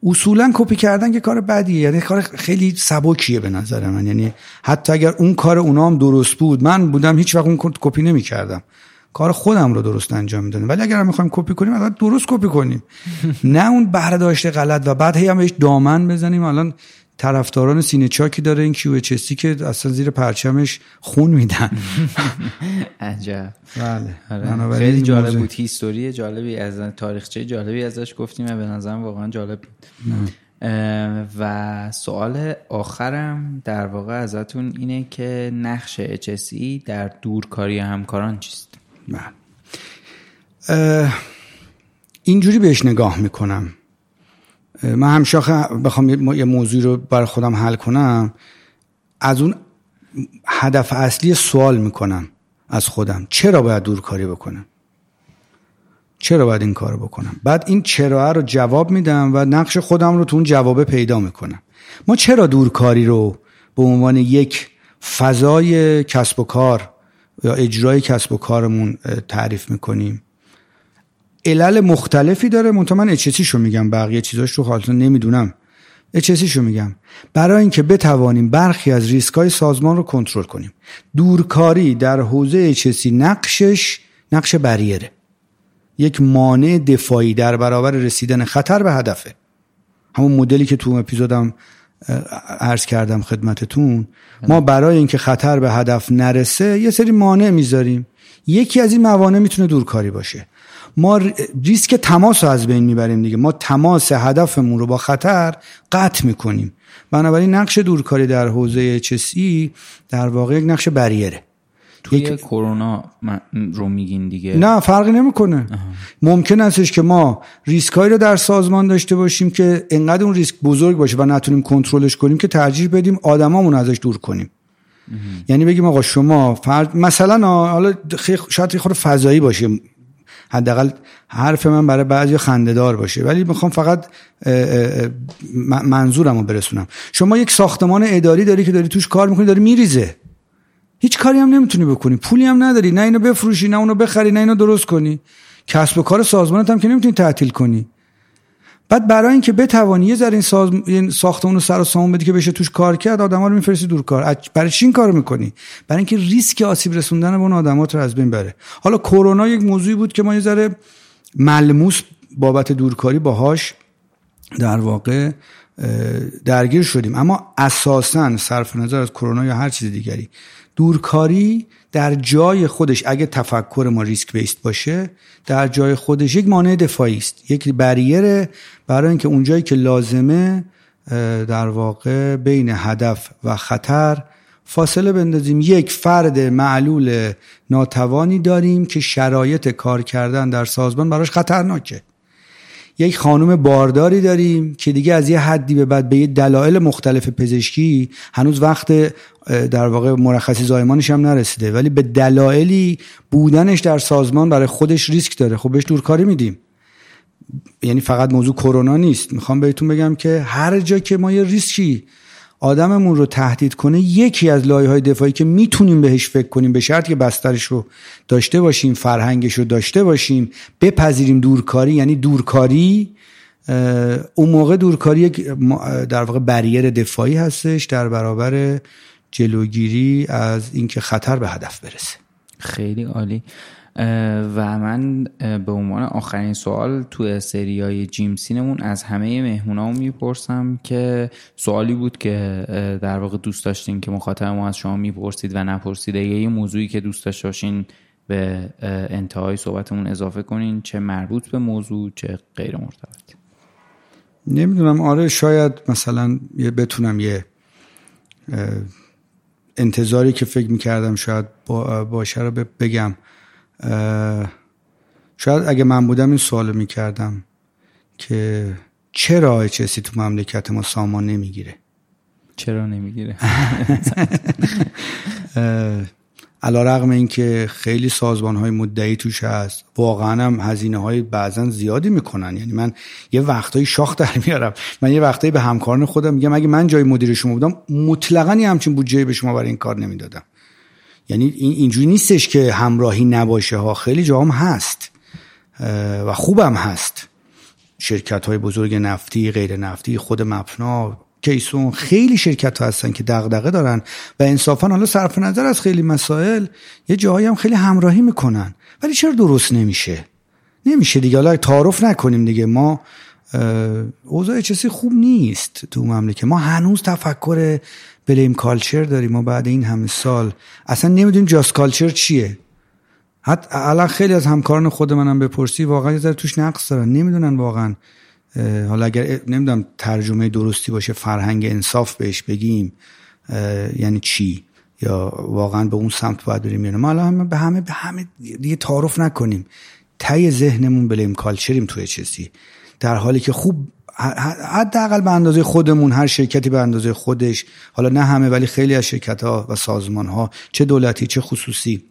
[SPEAKER 1] اصولا کپی کردن که کار بدیه. یعنی کار خیلی سبکیه به نظر من. یعنی حتی اگر اون کار اونا هم درست بود من بودم هیچ وقت اون کپی نمی کردم کار خودم رو درست انجام می‌دادم. ولی اگر می‌خوایم کپی کنیم الان درست کپی کنیم. نه اون برداشت غلط و بعد هی هم بهش دامن بزنیم. الان طرفداران سینه چاکی داره این کیو چستی که اصلا زیر پرچمش خون میدن.
[SPEAKER 2] عجب.
[SPEAKER 1] بله.
[SPEAKER 2] آره. خیلی جالب بود. هیستوری جالبی از تاریخچه جالبی ازش گفتیم و به نظرم واقعا جالب و سوال آخرم در واقع ازتون اینه که نقش HSE در دورکاری همکاران چیست؟
[SPEAKER 1] بله. اینجوری بهش نگاه می‌کنم. من همیشه بخوام یه موضوع رو بر خودم حل کنم. از اون هدف اصلی سوال می‌کنم از خودم. چرا باید دورکاری بکنم؟ چرا باید این کارو بکنم؟ بعد این چرا رو جواب میدم و نقش خودم رو تو اون جوابه پیدا می‌کنم. ما چرا دورکاری رو به عنوان یک فضای کسب و کار یا اجرای کسب و کارمون تعریف می‌کنیم؟ علل مختلفی داره. منتها من شو میگم بقیه چیزاش رو حالتا نمی‌دونم. شو میگم. برای اینکه بتوانیم برخی از ریسکای سازمان رو کنترل کنیم. دورکاری در حوزه اچسی نقشش نقش بریره. یک مانع دفاعی در برابر رسیدن خطر به هدفه. همون مدلی که تو اپیزودم عرض کردم خدمتتون. ما برای اینکه خطر به هدف نرسه یه سری مانع می‌ذاریم. یکی از این موانع می‌تونه دورکاری باشه. ما ریسک تماس رو از بین می‌بریم دیگه. ما تماس هدفمون رو با خطر قطع می‌کنیم. بنابراین نقش دورکاری در حوزه چسی در واقع یک نقش بریره.
[SPEAKER 2] توی یک... کرونا رو میگین دیگه؟
[SPEAKER 1] نه فرقی نمی‌کنه. ممکن استش که ما ریسکایی رو در سازمان داشته باشیم که انقدر اون ریسک بزرگ باشه و نتونیم کنترلش کنیم که ترجیح بدیم آدمامون ازش دور کنیم. یعنی بگیم آقا شما فرد مثلا حالا شاید خود فضایی باشه. حداقل حرف من برای بعضی خندهدار باشه. ولی می‌خوام فقط منظورم رو برسونم. شما یک ساختمان اداری داری که داری توش کار می‌کنی داری میریزه. هیچ کاری هم نمی‌تونی بکنی. پولی هم نداری. نه اینو بفروشی نه اونو بخری نه اینو درست کنی. کسب و کار سازمانت هم که نمی‌تونی تعطیل کنی. بعد برای اینکه بتوانی یه ذره این, ساز... این ساختمون رو سر و سامون بدی که بشه توش کار کرد آدما رو میفرستی دور کار. برای چی این کارو می‌کنی؟ برای اینکه ریسک آسیب رسوندن به اون آدمات رو از بین بره. حالا کرونا یک موضوعی بود که ما یه ذره ملموس بابت دورکاری باهاش در واقع درگیر شدیم. اما اساسا صرف نظر از کرونا یا هر چیز دیگری دورکاری در جای خودش اگه تفکر ما ریسک بیست باشه در جای خودش یک مانع دفاعی است. یک بریره برای اینکه اونجایی که لازمه در واقع بین هدف و خطر فاصله بندازیم. یک فرد معلول ناتوانی داریم که شرایط کار کردن در سازمان براش خطرناکه. یک خانم بارداری داریم که دیگه از یه حدی به بعد به یه دلایل مختلف پزشکی هنوز وقت در واقع مرخصی زایمانش هم نرسیده. ولی به دلایلی بودنش در سازمان برای خودش ریسک داره. خب بهش دورکاری میدیم. یعنی فقط موضوع کرونا نیست. می‌خوام بهتون بگم که هر جا که ما یه ریسکی آدممون رو تهدید کنه یکی از لایه های دفاعی که می‌تونیم بهش فکر کنیم به شرط که بسترش رو داشته باشیم فرهنگش رو داشته باشیم بپذیریم دورکاری یعنی دورکاری اون موقع دورکاری در واقع بریر دفاعی هستش در برابر جلوگیری از اینکه خطر به هدف برسه.
[SPEAKER 2] خیلی عالی. و من به عنوان آخرین سوال تو سریای جیمسینمون از همه مهمونامون می‌پرسم که سوالی بود که در واقع دوست داشتین که مخاطب ما از شما می‌پرسید و نپرسید. یه موضوعی که دوست داشت باشین به انتهای صحبتمون اضافه کنین. چه مربوط به موضوع چه غیر مرتبط.
[SPEAKER 1] نمی‌دونم. آره شاید مثلا بتونم یه انتظاری که فکر می‌کردم شاید باشه رو بگم. شاید اگه من بودم این سوال می‌کردم که چرا چسی تو مملکت ما سامان نمی‌گیره؟
[SPEAKER 2] چرا نمی‌گیره؟
[SPEAKER 1] علا رقم این که خیلی سازمان های مدعی توش هست واقعا هم هزینه های بعضا زیادی می‌کنن. یعنی من یه وقتایی شاخ در میارم. من یه وقتایی به همکاران خودم میگم اگه من جای مدیر شما بودم مطلقا یه همچین بودجه به شما برای این کار نمی‌دادم. یعنی این اینجوری نیستش که همراهی نباشه ها. خیلی جام هست و خوبم هست. شرکت های بزرگ نفتی غیر نفتی خود مپنا کیسون خیلی شرکت ها هستن که دغدغه دارن و انصافا حالا صرف نظر از خیلی مسائل یه جاهایی هم خیلی همراهی می‌کنن. ولی چرا درست نمیشه؟ نمیشه دیگه. حالا تعارف نکنیم دیگه ما اوضاع چیزی خوب نیست تو مملکت. ما هنوز تفکر بلیم کالچر داریم ما بعد این همه سال. اصلا نمی‌دونیم جاست کالچر چیه. حتی الان خیلی از همکاران خود منم بپرسی واقعا یه توش نقص دارن. نمی‌دونن واقعا حالا اگر نمی‌دونم ترجمه درستی باشه فرهنگ انصاف بهش بگیم یعنی چی؟ یا واقعا به اون سمت باید بریم یعنی ما الان به همه به همه دیگه تعارف نکنیم. تای ذهنمون بلیم کالچریم توی چیزی. در حالی که خوب حداقل به اندازه خودمون هر شرکتی به اندازه خودش حالا نه همه ولی خیلی از شرکت ها و سازمان ها چه دولتی چه خصوصی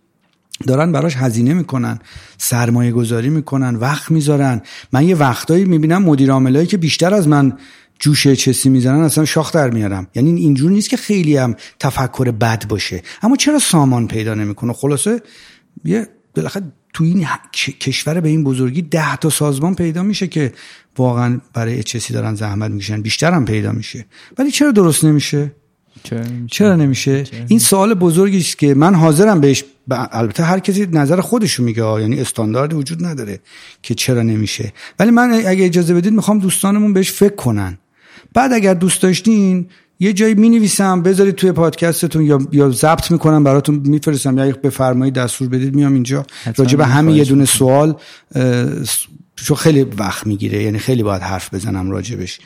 [SPEAKER 1] دارن براش هزینه می‌کنن سرمایه گذاری می‌کنن وقت می‌ذارن. من یه وقتایی می‌بینم مدیر عاملایی که بیشتر از من جوشه چسی می‌زنن اصلا شاخ در میارم. یعنی اینجور نیست که خیلی هم تفکر بد باشه. اما چرا سامان پیدا نمی‌کنه؟ خلاصه یه بالاخره تو این کشور به این بزرگی ده تا سازمان پیدا میشه که واقعا برای اچسی دارن زحمت می‌کشن بیشتر هم پیدا میشه. ولی چرا درست نمیشه؟ چرا, نمیشه؟ این سوال بزرگی است که من حاضرم بهش البته هر کسی نظر خودشو میگه یعنی استاندارد وجود نداره که چرا نمیشه. ولی من اگه اجازه بدید می‌خوام دوستانمون بهش فکر کنن. بعد اگر دوست داشتین یه جایی می نویسم بذارید توی پادکستتون یا یا ضبط می‌کنم براتون میفرستم. یا بفرمایید دستور بدید میام اینجا. راجع به همین یه دونه سوال چون خیلی وقت می‌گیره یعنی خیلی باید حرف بزنم راجبش.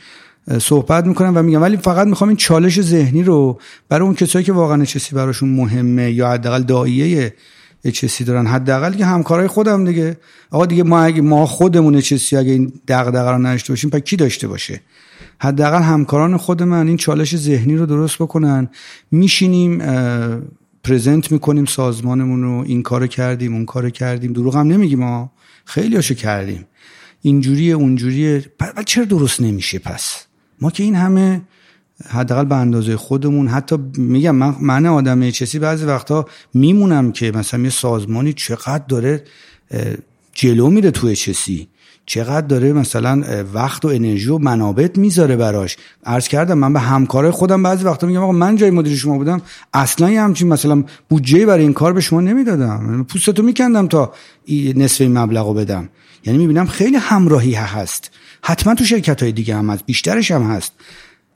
[SPEAKER 1] صحبت می‌کنم و میگم. ولی فقط می‌خوام این چالش ذهنی رو برای اون کسایی که واقعا چسی براشون مهمه یا حداقل داییه چسی دارن. حداقل که همکارای خودم دیگه. آقا دیگه ما اگه ما خودمون چسی اگه این دغدغه رو نداشته باشیم پس کی داشته باشه؟ حداقل همکاران خود من این چالش ذهنی رو درست بکنن. میشینیم پرزنت می‌کنیم سازمانمون رو. این کارو کردیم اون کارو کردیم. دروغ هم نمیگیم ما خیلی هاشو کردیم. اینجوریه اونجوریه. چرا درست نمیشه پس؟ ما که این همه حداقل به اندازه خودمون حتی میگم من, من آدم چسی بعضی وقتا میمونم که مثلا یه سازمانی چقدر داره جلو میره توی چسی چقدر داره مثلا وقت و انرژی و منابت می‌ذاره براش. عرض کردم من به همکارای خودم بعضی وقتا میگم آقا من جای مدیر شما بودم اصلا یه همچین مثلا بودجه برای این کار به شما نمی‌دادم. پوستتو میکندم تا نصف این مبلغو بدم. یعنی می‌بینم خیلی همراهی هست. حتما تو شرکت های دیگه هم هست بیشترش هم هست.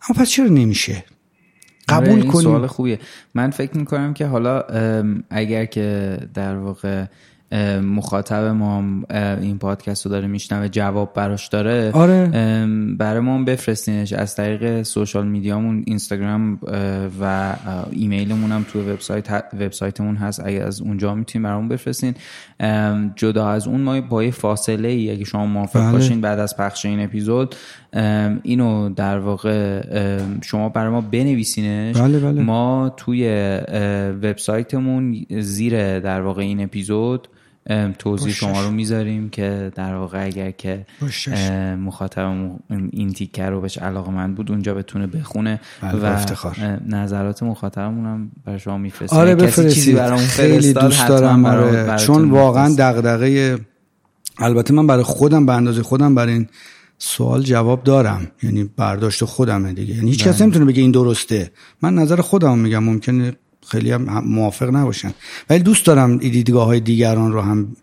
[SPEAKER 1] اما پس چرا نمیشه؟ قبول
[SPEAKER 2] آره، این
[SPEAKER 1] کنیم.
[SPEAKER 2] سوال خوبیه. من فکر می‌کنم که حالا اگر که در واقع مخاطب ما این پادکست رو داره میشنوه جواب براش داره
[SPEAKER 1] آره.
[SPEAKER 2] برای ما بفرستینش از طریق سوشال میدیامون اینستاگرام و ایمیلمون هم تو وبسایت وبسایتمون هست اگر از اونجا می‌تونین برامون بفرستین جدا از اون ما با یه فاصله ای اگه شما موافق
[SPEAKER 1] بله.
[SPEAKER 2] باشین بعد از پخش این اپیزود اینو در واقع شما برای ما بنویسینش
[SPEAKER 1] بله، بله.
[SPEAKER 2] ما توی وبسایتمون زیر در واقع این اپیزود توضیح. شما رو می‌ذاریم که در واقع اگر که مخاطبمون این تیکه رو بهش علاقه من بود اونجا بتونه بخونه
[SPEAKER 1] بله،
[SPEAKER 2] و
[SPEAKER 1] افتخار.
[SPEAKER 2] نظرات مخاطبمون هم برای شما میفرستیم
[SPEAKER 1] آره بفرستید خیلی دوست دارم
[SPEAKER 2] برا-. براتون
[SPEAKER 1] چون واقعا. دغدغه البته من برای خودم به اندازه خودم برای این سوال جواب دارم یعنی برداشت خودمه دیگه یعنی هیچ
[SPEAKER 2] بله.
[SPEAKER 1] کس نمی‌تونه بگه این درسته من نظر خودم میگم ممکنه خیلی هم موافق نباشن. ولی دوست دارم دیدگاه های دیگران رو هم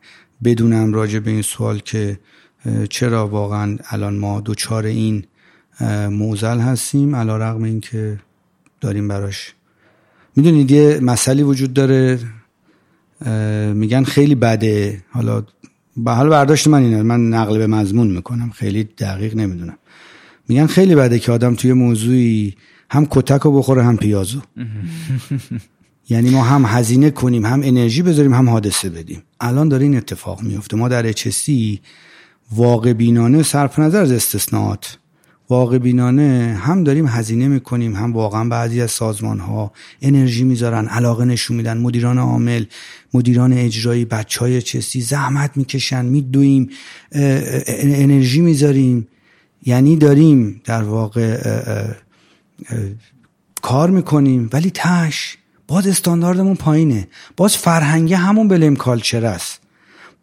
[SPEAKER 1] بدونم راجع به این سوال که چرا واقعا الان ما دوچار این موزل هستیم علا رقم این که داریم براش. می‌دونید یه مسئله وجود داره میگن خیلی بده. حالا به حال برداشت من اینه من نقل به مضمون می‌کنم خیلی دقیق نمی‌دونم. میگن خیلی بده که آدم توی موضوعی هم کتک رو بخوره هم پیازو. یعنی ما هم هزینه کنیم هم انرژی بذاریم هم حادثه بدیم. الان داره این اتفاق میفته. ما در اچسی واقع بینانه صرف نظر از استثناءات. واقع بینانه هم داریم هزینه می‌کنیم هم واقعا بعضی از سازمان ها انرژی می‌ذارن علاقه نشون میدن. مدیران عامل مدیران اجرایی بچه های چستی زحمت می‌کشن میدویم انرژی می‌ذاریم. یعنی داریم در واقع اه، اه، اه، کار می‌کنیم. ولی تش باز استانداردمون پایینه. باز فرهنگه همون بلیم کالچر است.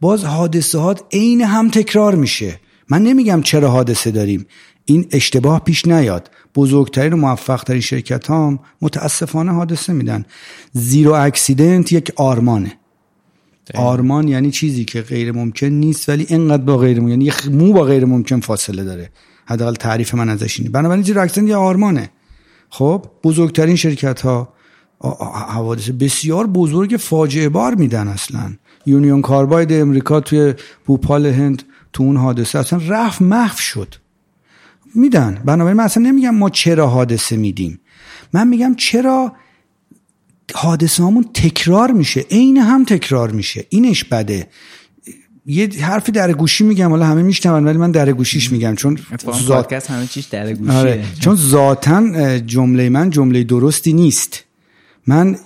[SPEAKER 1] باز حادثه هات عین هم تکرار میشه. من نمیگم چرا حادثه داریم. این اشتباه پیش نیاد. بزرگترین و موفق ترین شرکت هم متاسفانه حادثه میدن. زیرو اکسیدنت یک آرمانه. آرمان یعنی چیزی که غیر ممکن نیست ولی اینقدر با غیر ممکن یعنی مو با غیر ممکن فاصله داره. حداقل تعریف من ازش اینه. بنابراین زیرو اکسیدنت یه آرمانه. خب بزرگترین شرکت ها حوادث بسیار بزرگ فاجعه بار میدن اصلا. یونیون کارباید امریکا توی بوپال هند تو اون حادثه اصلا رفت محو شد. میدن. بنابراین من اصلا نمیگم ما چرا حادثه میدیم. من میگم چرا حادثه همون تکرار میشه. عین هم تکرار میشه. اینش بده. یه حرفی در گوشی میگم. حالا همه میشنون ولی من در گوشیش میگم. چون ذات-
[SPEAKER 2] همه چیش در گوشیه.
[SPEAKER 1] آره. چون ذاتا جمله من جمله درستی نیست. من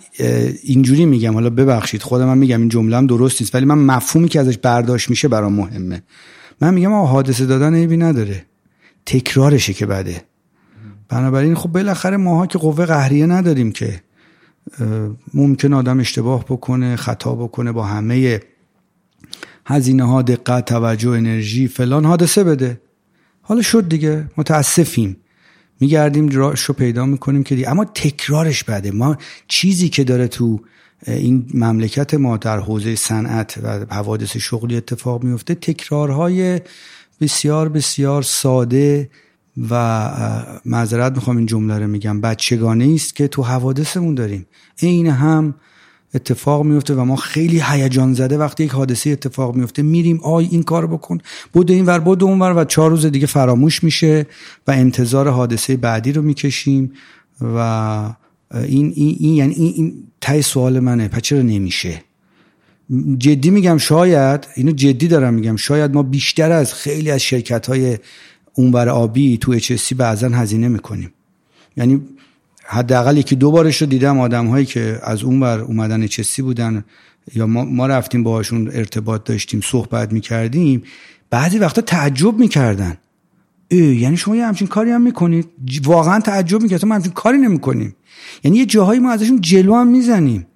[SPEAKER 1] اینجوری میگم حالا ببخشید خودم من میگم این جمله هم درست نیست ولی من مفهومی که ازش برداشت میشه برام مهمه. من میگم آقا حادثه دادن عیبی نداره. تکرارشه که بده. بنابراین خب بالاخره ماها که قوه قهریه نداریم که ممکن آدم اشتباه بکنه خطا بکنه با همه هزینه ها دقت توجه انرژی فلان حادثه بده. حالا شد دیگه متاسفیم. میگردیم راهشو پیدا می‌کنیم که دیگه. اما تکرارش بده ما چیزی که داره تو این مملکت ما در حوزه صنعت و حوادث شغلی اتفاق میفته تکرارهای بسیار بسیار ساده و معذرت می‌خوام این جمله رو میگم. بچگانه است که تو حوادثمون داریم. عین هم اتفاق میفته و ما خیلی هیجان زده وقتی یک حادثه اتفاق میفته. میریم آی این کار بکن. بود این ور بود اون ور و چهار روز دیگه فراموش میشه و انتظار حادثه بعدی رو می‌کشیم و این این, این یعنی این, این تای سوال منه. پس چرا نمیشه؟ جدی میگم شاید اینو جدی دارم میگم شاید ما بیشتر از خیلی از شرکت های اونور آبی تو اچ بعضا هزینه می‌کنیم. یعنی حداقل یکی دو بارش رو دیدم آدم هایی که از اون بر اومدن چسی بودن یا ما, رفتیم باهاشون ارتباط داشتیم صحبت می‌کردیم بعضی وقتا تعجب می‌کردن. یعنی شما یه همچین کاری هم می‌کنید؟ واقعا تعجب می‌کرد. ما همچین کاری نمی‌کنیم. یعنی یه جاهایی ما ازشون جلو هم می‌زنیم.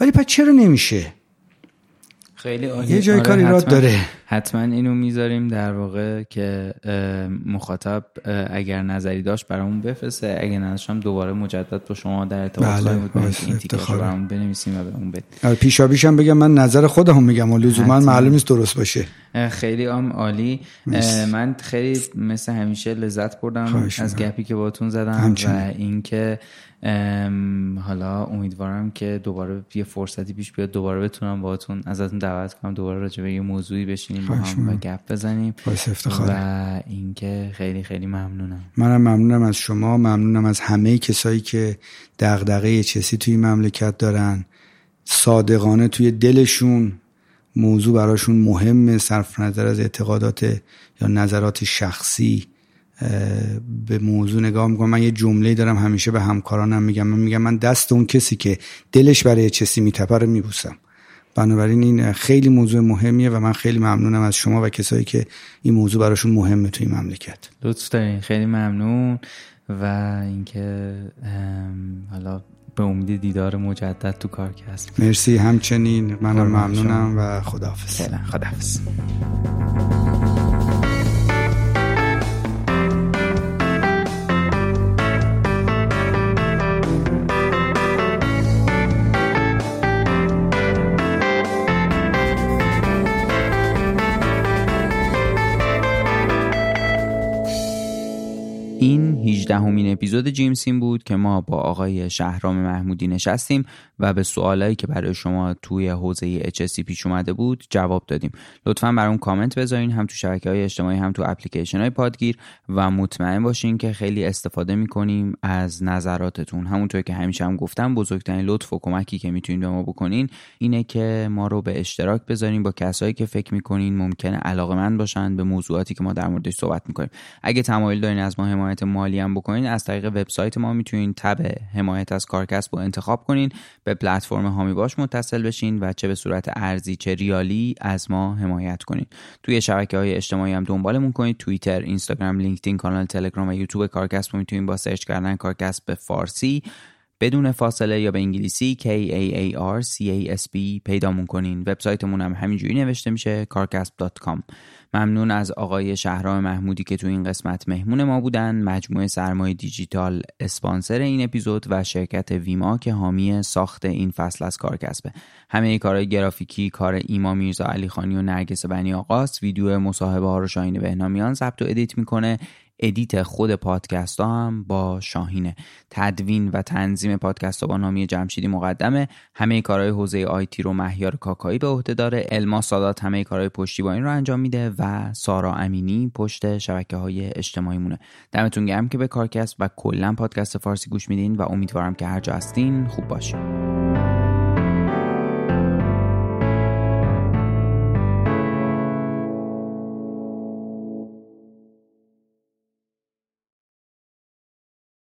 [SPEAKER 1] ولی پس چرا نمیشه؟
[SPEAKER 2] خیلی عالی
[SPEAKER 1] یه جای
[SPEAKER 2] آره،
[SPEAKER 1] کار ایراد
[SPEAKER 2] حتما.
[SPEAKER 1] داره.
[SPEAKER 2] حتما اینو می‌ذاریم در واقع که مخاطب اگر نظری داشت برامون بفرسته اگر نداشت هم دوباره مجدد با شما در ارتباط
[SPEAKER 1] بله،
[SPEAKER 2] بود این تیکش. برامون بنویسیم و بهمون بدید
[SPEAKER 1] آره، پیشم بگم من نظر خودم میگم و لزوما. معلوم نیست درست باشه
[SPEAKER 2] خیلی هم عالی. من خیلی مثل همیشه لذت بردم از. گپی که باتون زدم
[SPEAKER 1] همچنین.
[SPEAKER 2] و اینکه حالا امیدوارم که دوباره یه فرصتی پیش بیاد دوباره بتونم باهاتون ازتون دعوت کنم دوباره راجع به یه موضوعی بشینیم با هم و. گپ بزنیم. و اینکه خیلی خیلی ممنونم
[SPEAKER 1] منم ممنونم از شما ممنونم از همه کسایی که دغدغه چسی توی مملکت دارن صادقانه توی دلشون موضوع براشون مهمه صرف نظر از اعتقادات یا نظرات شخصی به موضوع نگاه می‌کنم. من یه جمله دارم همیشه به همکارانم میگم. من میگم من دست اون کسی که دلش برای چسی میتپه رو میبوسم. بنابراین این خیلی موضوع مهمیه و من خیلی ممنونم از شما و کسایی که این موضوع براشون مهمه توی این مملکت.
[SPEAKER 2] لطف دارین. خیلی ممنون. و اینکه حالا به امید دیدار مجدد تو کارکست.
[SPEAKER 1] مرسی. همچنین منم ممنونم و خداحافظ.
[SPEAKER 2] خداحافظ. این 18 همین اپیزود جیمسین بود که ما با آقای شهرام محمودی نشستیم و به سوالایی که برای شما توی حوزه HSC پیش اومده بود جواب دادیم. لطفا برام کامنت بذارین هم تو شبکه های اجتماعی هم تو اپلیکیشن های پادگیر و مطمئن باشین که خیلی استفاده می‌کنیم از نظراتتون. همونطور که همیشه هم گفتم بزرگترین لطف و کمکی که می‌تونین به ما بکنین اینه که ما رو به اشتراک بذارین با کسایی که فکر می‌کنین ممکنه علاقه باشن به موضوعاتی که ما در موردش صحبت می‌کنیم. اگه تمایل دارین از ما حمایت مالی هم از طریق وبسایت ما می‌تونین تب حمایت از کارکسب رو انتخاب کنین به پلتفرم هامی باش متصل بشین و چه به صورت ارزی چه ریالی از ما حمایت کنین. توی شبکه های اجتماعی هم دنبالمون کنید توییتر اینستاگرام لینکدین کانال تلگرام و یوتیوب کارکسب رو می‌تونین با سرچ کردن کارکسب به فارسی بدون فاصله یا به انگلیسی K A A R C A S B پیدامون کنین. وبسایتمون هم همینجوری نوشته میشه carcasp.com ممنون از آقای شهرام محمودی که تو این قسمت مهمون ما بودن مجموعه سرمایه دیجیتال اسپانسر این اپیزود و شرکت ویما که حامی ساخت این فصل از کارکسبه. همه کارهای گرافیکی کار ایما میرزا علی خانی و نرگس بنی آقاست ویدیو مصاحبه ها رو شاهین بهنامیان ضبط و ادیت می‌کنه. ادیت خود پادکست ها هم با شاهینه تدوین و تنظیم پادکست ها با نامی جمشیدی مقدمه. همه کارهای حوزه IT رو مهیار کاکایی به عهده داره. الما سادات همه کارهای پشتیبانی رو انجام میده و سارا امینی پشت شبکه های اجتماعی مونه دمتون گرم که به کارکست و کلا پادکست فارسی گوش میدین و امیدوارم که هر جا هستین خوب باشین.